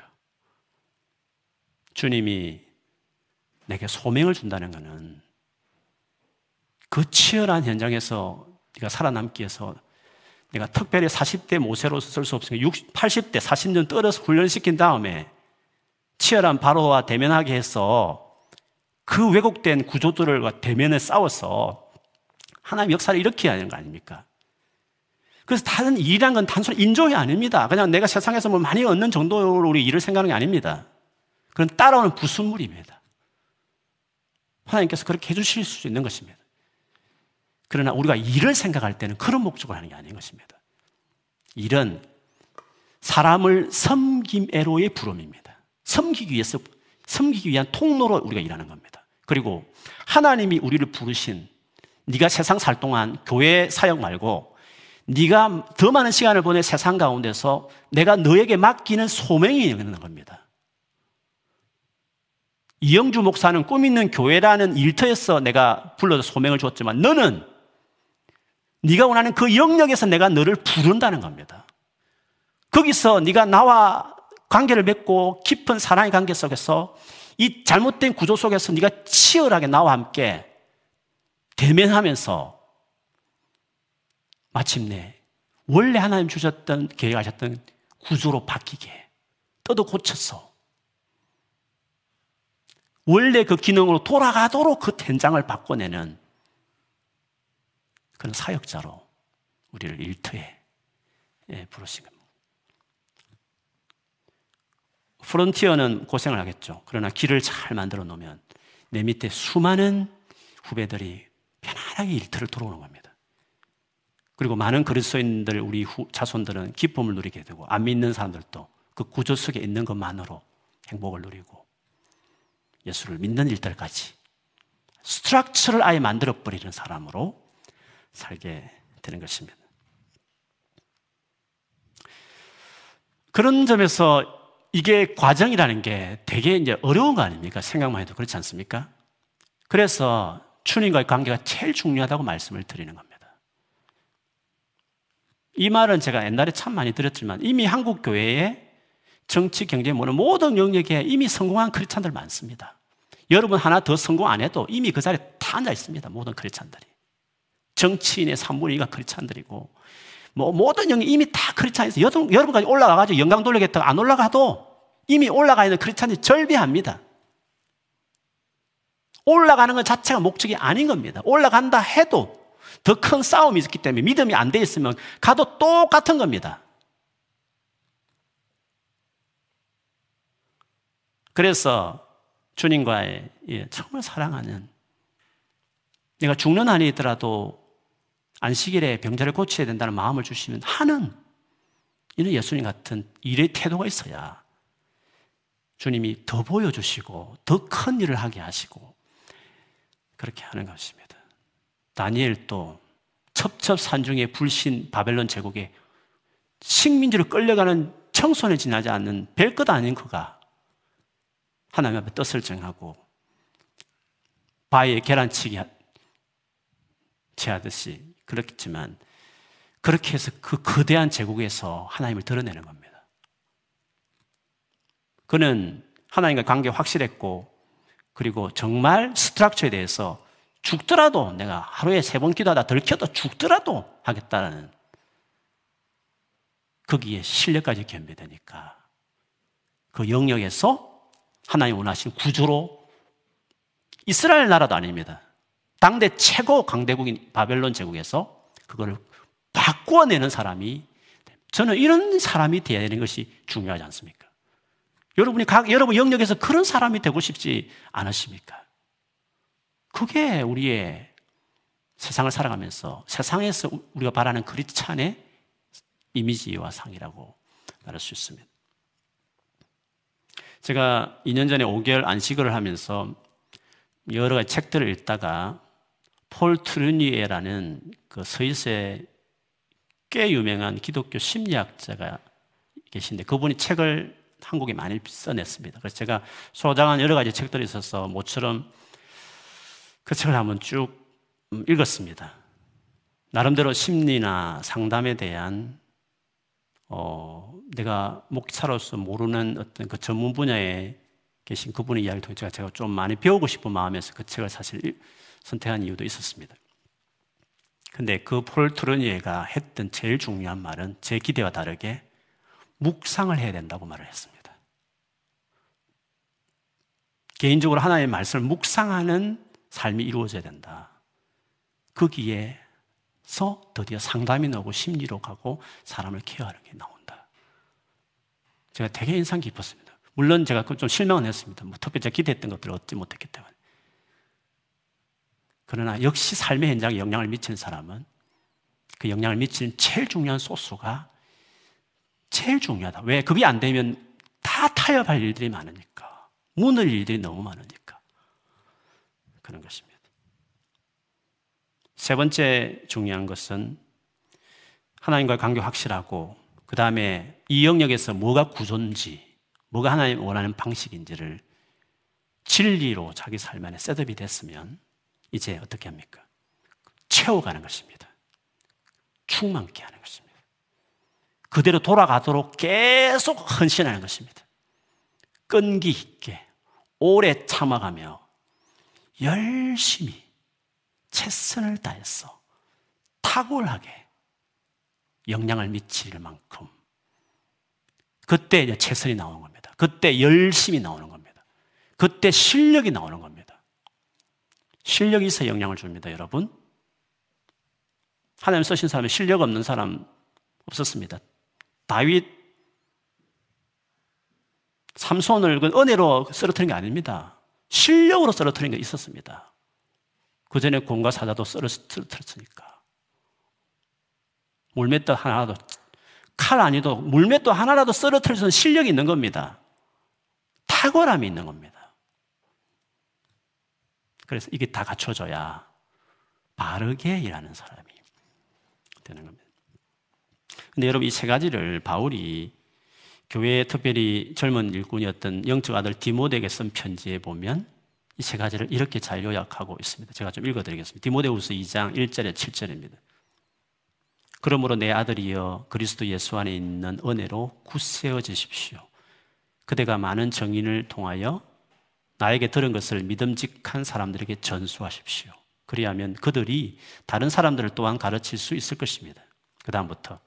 주님이 내게 소명을 준다는 것은 그 치열한 현장에서 네가 살아남기 위해서 내가 특별히 40대 모세로서 쓸 수 없으니까 60, 80대 40년 떨어서 훈련시킨 다음에 치열한 바로와 대면하게 해서 그 왜곡된 구조들과 대면에 싸워서 하나님 역사를 일으켜야 하는 거 아닙니까? 그래서 다른 일이란 건 단순히 인종이 아닙니다. 그냥 내가 세상에서 뭐 많이 얻는 정도로 우리 일을 생각하는 게 아닙니다. 그런 따라오는 부순물입니다. 하나님께서 그렇게 해주실 수 있는 것입니다. 그러나 우리가 일을 생각할 때는 그런 목적을 하는 게 아닌 것입니다. 일은 사람을 섬김애로의 부름입니다. 섬기기 위해서, 섬기기 위한 통로로 우리가 일하는 겁니다. 그리고 하나님이 우리를 부르신 네가 세상 살 동안 교회 사역 말고 네가 더 많은 시간을 보내 세상 가운데서 내가 너에게 맡기는 소명이 있는 겁니다. 이영주 목사는 꿈 있는 교회라는 일터에서 내가 불러서 소명을 줬지만 너는 네가 원하는 그 영역에서 내가 너를 부른다는 겁니다. 거기서 네가 나와 관계를 맺고 깊은 사랑의 관계 속에서 이 잘못된 구조 속에서 네가 치열하게 나와 함께 대면하면서 마침내 원래 하나님 주셨던 계획하셨던 구조로 바뀌게 떠도 고쳐서 원래 그 기능으로 돌아가도록 그 텐장을 바꿔내는 그런 사역자로 우리를 일터에 예, 부르신 겁니다. 프론티어는 고생을 하겠죠. 그러나 길을 잘 만들어 놓으면 내 밑에 수많은 후배들이 편안하게 일터를 들어오는 겁니다. 그리고 많은 그리스도인들 우리 후, 자손들은 기쁨을 누리게 되고 안 믿는 사람들도 그 구조 속에 있는 것만으로 행복을 누리고 예수를 믿는 일들까지 스트럭처를 아예 만들어 버리는 사람으로 살게 되는 것입니다. 그런 점에서 이게 과정이라는 게 되게 이제 어려운 거 아닙니까? 생각만 해도 그렇지 않습니까? 그래서 주님과의 관계가 제일 중요하다고 말씀을 드리는 겁니다. 이 말은 제가 옛날에 참 많이 들었지만 이미 한국 교회에 정치, 경제, 뭐는 모든 영역에 이미 성공한 크리스찬들 많습니다. 여러분 하나 더 성공 안 해도 이미 그 자리에 다 앉아 있습니다. 모든 크리스찬들이. 정치인의 3분의 2가 크리스찬들이고 뭐 모든 영역 이미 다 크리스찬에서 여러분, 여러분까지 올라가가지고 영광 돌리겠다 안 올라가도 이미 올라가 있는 크리스찬이 절비합니다. 올라가는 것 자체가 목적이 아닌 겁니다. 올라간다 해도 더 큰 싸움이 있기 때문에 믿음이 안 돼 있으면 가도 똑같은 겁니다. 그래서 주님과의 정말 사랑하는 내가 죽는 한이 있더라도 안식일에 병자를 고쳐야 된다는 마음을 주시면 하는 이런 예수님 같은 일의 태도가 있어야 주님이 더 보여주시고 더 큰 일을 하게 하시고 그렇게 하는 것입니다. 다니엘도 첩첩산중의 불신 바벨론 제국에 식민지로 끌려가는 청소년 지나지 않는 별 것 아닌 그가 하나님 앞에 뜻을 정하고 바위에 계란치기 제하듯이 그렇겠지만 그렇게 해서 그 거대한 제국에서 하나님을 드러내는 겁니다. 그는 하나님과 관계 확실했고 그리고 정말 스트럭처에 대해서 죽더라도 내가 하루에 세 번 기도하다 들켜도 죽더라도 하겠다라는 거기에 신뢰까지 겸비되니까 그 영역에서 하나님 원하신 구조로 이스라엘 나라도 아닙니다. 당대 최고 강대국인 바벨론 제국에서 그거를 바꾸어내는 사람이 저는 이런 사람이 되어야 되는 것이 중요하지 않습니까? 여러분이 각 여러분 영역에서 그런 사람이 되고 싶지 않으십니까? 그게 우리의 세상을 살아가면서 세상에서 우리가 바라는 그리스찬의 이미지와 상이라고 말할 수 있습니다. 제가 2년 전에 5개월 안식을 하면서 여러 가지 책들을 읽다가 폴 트루니에라는 그 스위스의 꽤 유명한 기독교 심리학자가 계신데 그분이 책을 한국에 많이 써냈습니다. 그래서 제가 소장한 여러 가지 책들이 있어서 모처럼 그 책을 한번 쭉 읽었습니다. 나름대로 심리나 상담에 대한 어, 내가 목사로서 모르는 어떤 그 전문 분야에 계신 그분의 이야기를 통해 제가 좀 많이 배우고 싶은 마음에서 그 책을 사실 선택한 이유도 있었습니다. 근데 그 폴 트루니에가 했던 제일 중요한 말은 제 기대와 다르게 묵상을 해야 된다고 말을 했습니다. 개인적으로 하나님의 말씀을 묵상하는 삶이 이루어져야 된다. 거기에서 드디어 상담이 나오고 심리로 가고 사람을 케어하는 게 나온다. 제가 되게 인상 깊었습니다. 물론 제가 좀 실망은 했습니다. 뭐 특별히 제가 기대했던 것들을 얻지 못했기 때문에. 그러나 역시 삶의 현장에 영향을 미치는 사람은 그 영향을 미치는 제일 중요한 소스가 제일 중요하다. 왜? 그게 안 되면 다 타협할 일들이 많으니까. 무너 일들이 너무 많으니까. 그런 것입니다. 세 번째 중요한 것은 하나님과의 관계 확실하고 그 다음에 이 영역에서 뭐가 구조인지 뭐가 하나님 원하는 방식인지를 진리로 자기 삶 안에 셋업이 됐으면 이제 어떻게 합니까? 채워가는 것입니다. 충만케 하는 것입니다. 그대로 돌아가도록 계속 헌신하는 것입니다. 끈기 있게 오래 참아가며 열심히 최선을 다해서 탁월하게 영향을 미칠 만큼 그때 이제 최선이 나오는 겁니다. 그때 열심히 나오는 겁니다. 그때 실력이 나오는 겁니다. 실력이 있어 영향을 줍니다, 여러분. 하나님 쓰신 사람이 실력 없는 사람 없었습니다. 다윗 삼손을 그 은혜로 쓰러뜨린 게 아닙니다. 실력으로 쓰러뜨린 게 있었습니다. 그 전에 공과 사자도 쓰러뜨렸으니까. 물맷돌 하나라도 칼 아니도 물맷돌 하나라도 쓰러뜨릴 수 있는 실력이 있는 겁니다. 탁월함이 있는 겁니다. 그래서 이게 다 갖춰져야 바르게 일하는 사람이 되는 겁니다. 근데 여러분 이 세 가지를 바울이 교회 특별히 젊은 일꾼이었던 영적 아들 디모데에게 쓴 편지에 보면 이 세 가지를 이렇게 잘 요약하고 있습니다. 제가 좀 읽어드리겠습니다. 디모데후서 2장 1절에 7절입니다. 그러므로 내 아들이여 그리스도 예수 안에 있는 은혜로 굳세어지십시오. 그대가 많은 정인을 통하여 나에게 들은 것을 믿음직한 사람들에게 전수하십시오. 그리하면 그들이 다른 사람들을 또한 가르칠 수 있을 것입니다. 그 다음부터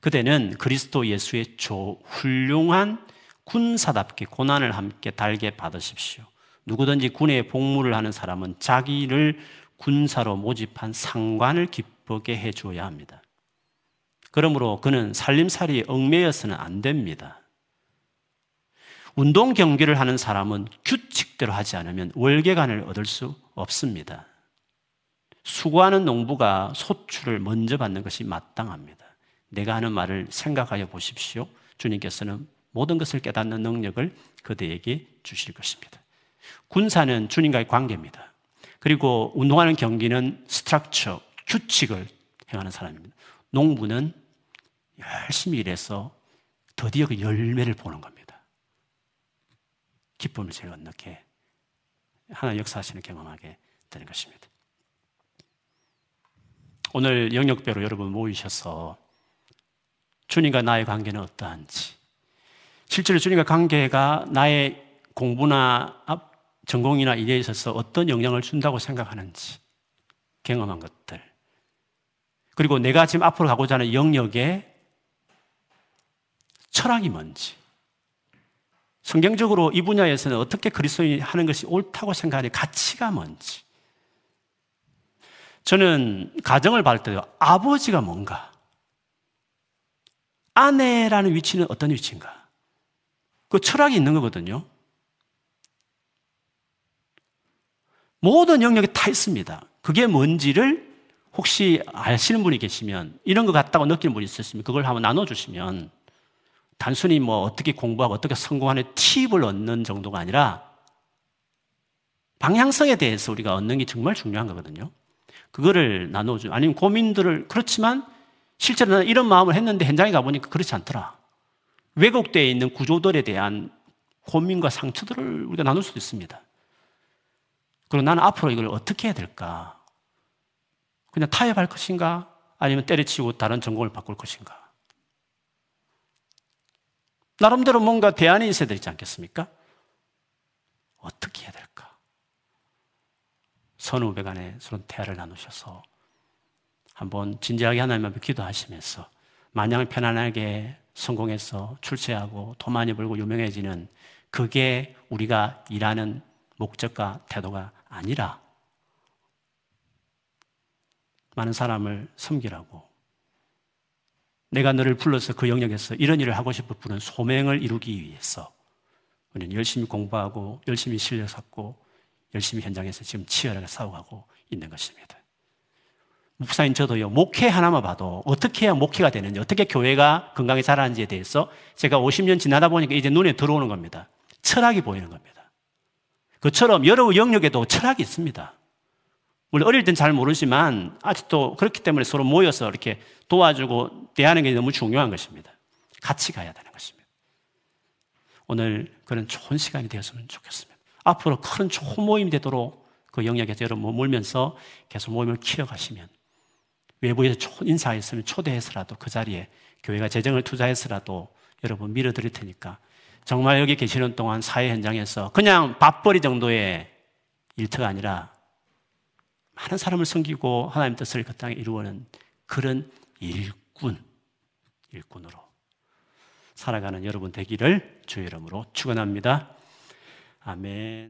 그대는 그리스도 예수의 조 훌륭한 군사답게 고난을 함께 달게 받으십시오. 누구든지 군에 복무를 하는 사람은 자기를 군사로 모집한 상관을 기쁘게 해줘야 합니다. 그러므로 그는 살림살이에 얽매여서는 안 됩니다. 운동 경기를 하는 사람은 규칙대로 하지 않으면 월계관을 얻을 수 없습니다. 수고하는 농부가 소출을 먼저 받는 것이 마땅합니다. 내가 하는 말을 생각하여 보십시오. 주님께서는 모든 것을 깨닫는 능력을 그대에게 주실 것입니다. 군사는 주님과의 관계입니다. 그리고 운동하는 경기는 스트럭처, 규칙을 행하는 사람입니다. 농부는 열심히 일해서 드디어 그 열매를 보는 겁니다. 기쁨을 제가 어떻게 하나 역사하시는 경험하게 되는 것입니다. 오늘 영역배로 여러분 모이셔서 주님과 나의 관계는 어떠한지, 실제로 주님과 관계가 나의 공부나 전공이나 일에 있어서 어떤 영향을 준다고 생각하는지 경험한 것들. 그리고 내가 지금 앞으로 가고자 하는 영역에 철학이 뭔지. 성경적으로 이 분야에서는 어떻게 그리스도인이 하는 것이 옳다고 생각하는 가치가 뭔지. 저는 가정을 볼 때요, 아버지가 뭔가, 아내라는 위치는 어떤 위치인가? 그 철학이 있는 거거든요. 모든 영역에 다 있습니다. 그게 뭔지를 혹시 아시는 분이 계시면 이런 것 같다고 느끼는 분이 있으시면 그걸 한번 나눠주시면 단순히 뭐 어떻게 공부하고 어떻게 성공하는 팁을 얻는 정도가 아니라 방향성에 대해서 우리가 얻는 게 정말 중요한 거거든요. 그거를 나눠주 아니면 고민들을 그렇지만 실제로 는 이런 마음을 했는데 현장에 가보니까 그렇지 않더라. 왜곡되어 있는 구조들에 대한 고민과 상처들을 우리가 나눌 수도 있습니다. 그리고 나는 앞으로 이걸 어떻게 해야 될까? 그냥 타협할 것인가? 아니면 때려치고 다른 전공을 바꿀 것인가? 나름대로 뭔가 대안이 있어야 되지 않겠습니까? 어떻게 해야 될까? 선후배 간에 서로 대화를 나누셔서 한번 진지하게 하나님 앞에 기도하시면서 마냥 편안하게 성공해서 출세하고 돈 많이 벌고 유명해지는 그게 우리가 일하는 목적과 태도가 아니라 많은 사람을 섬기라고 내가 너를 불러서 그 영역에서 이런 일을 하고 싶어 부른 소명을 이루기 위해서 우리는 열심히 공부하고 열심히 실력 쌓고 열심히 현장에서 지금 치열하게 싸워가고 있는 것입니다. 목사인 저도요, 목회 하나만 봐도 어떻게 해야 목회가 되는지, 어떻게 교회가 건강히 자라는지에 대해서 제가 50년 지나다 보니까 이제 눈에 들어오는 겁니다. 철학이 보이는 겁니다. 그처럼 여러 영역에도 철학이 있습니다. 물론 어릴 땐 잘 모르지만 아직도 그렇기 때문에 서로 모여서 이렇게 도와주고 대하는 게 너무 중요한 것입니다. 같이 가야 되는 것입니다. 오늘 그런 좋은 시간이 되었으면 좋겠습니다. 앞으로 큰 좋은 모임이 되도록 그 영역에서 여러분 머물면서 계속 모임을 키워가시면 외부에서 좋은 인사가 있으면 초대해서라도 그 자리에 교회가 재정을 투자해서라도 여러분 밀어드릴 테니까 정말 여기 계시는 동안 사회 현장에서 그냥 밥벌이 정도의 일터가 아니라 많은 사람을 섬기고 하나님 뜻을 그 땅에 이루어는 그런 일꾼, 일꾼으로 살아가는 여러분 되기를 주의 이름으로 축원합니다. 아멘.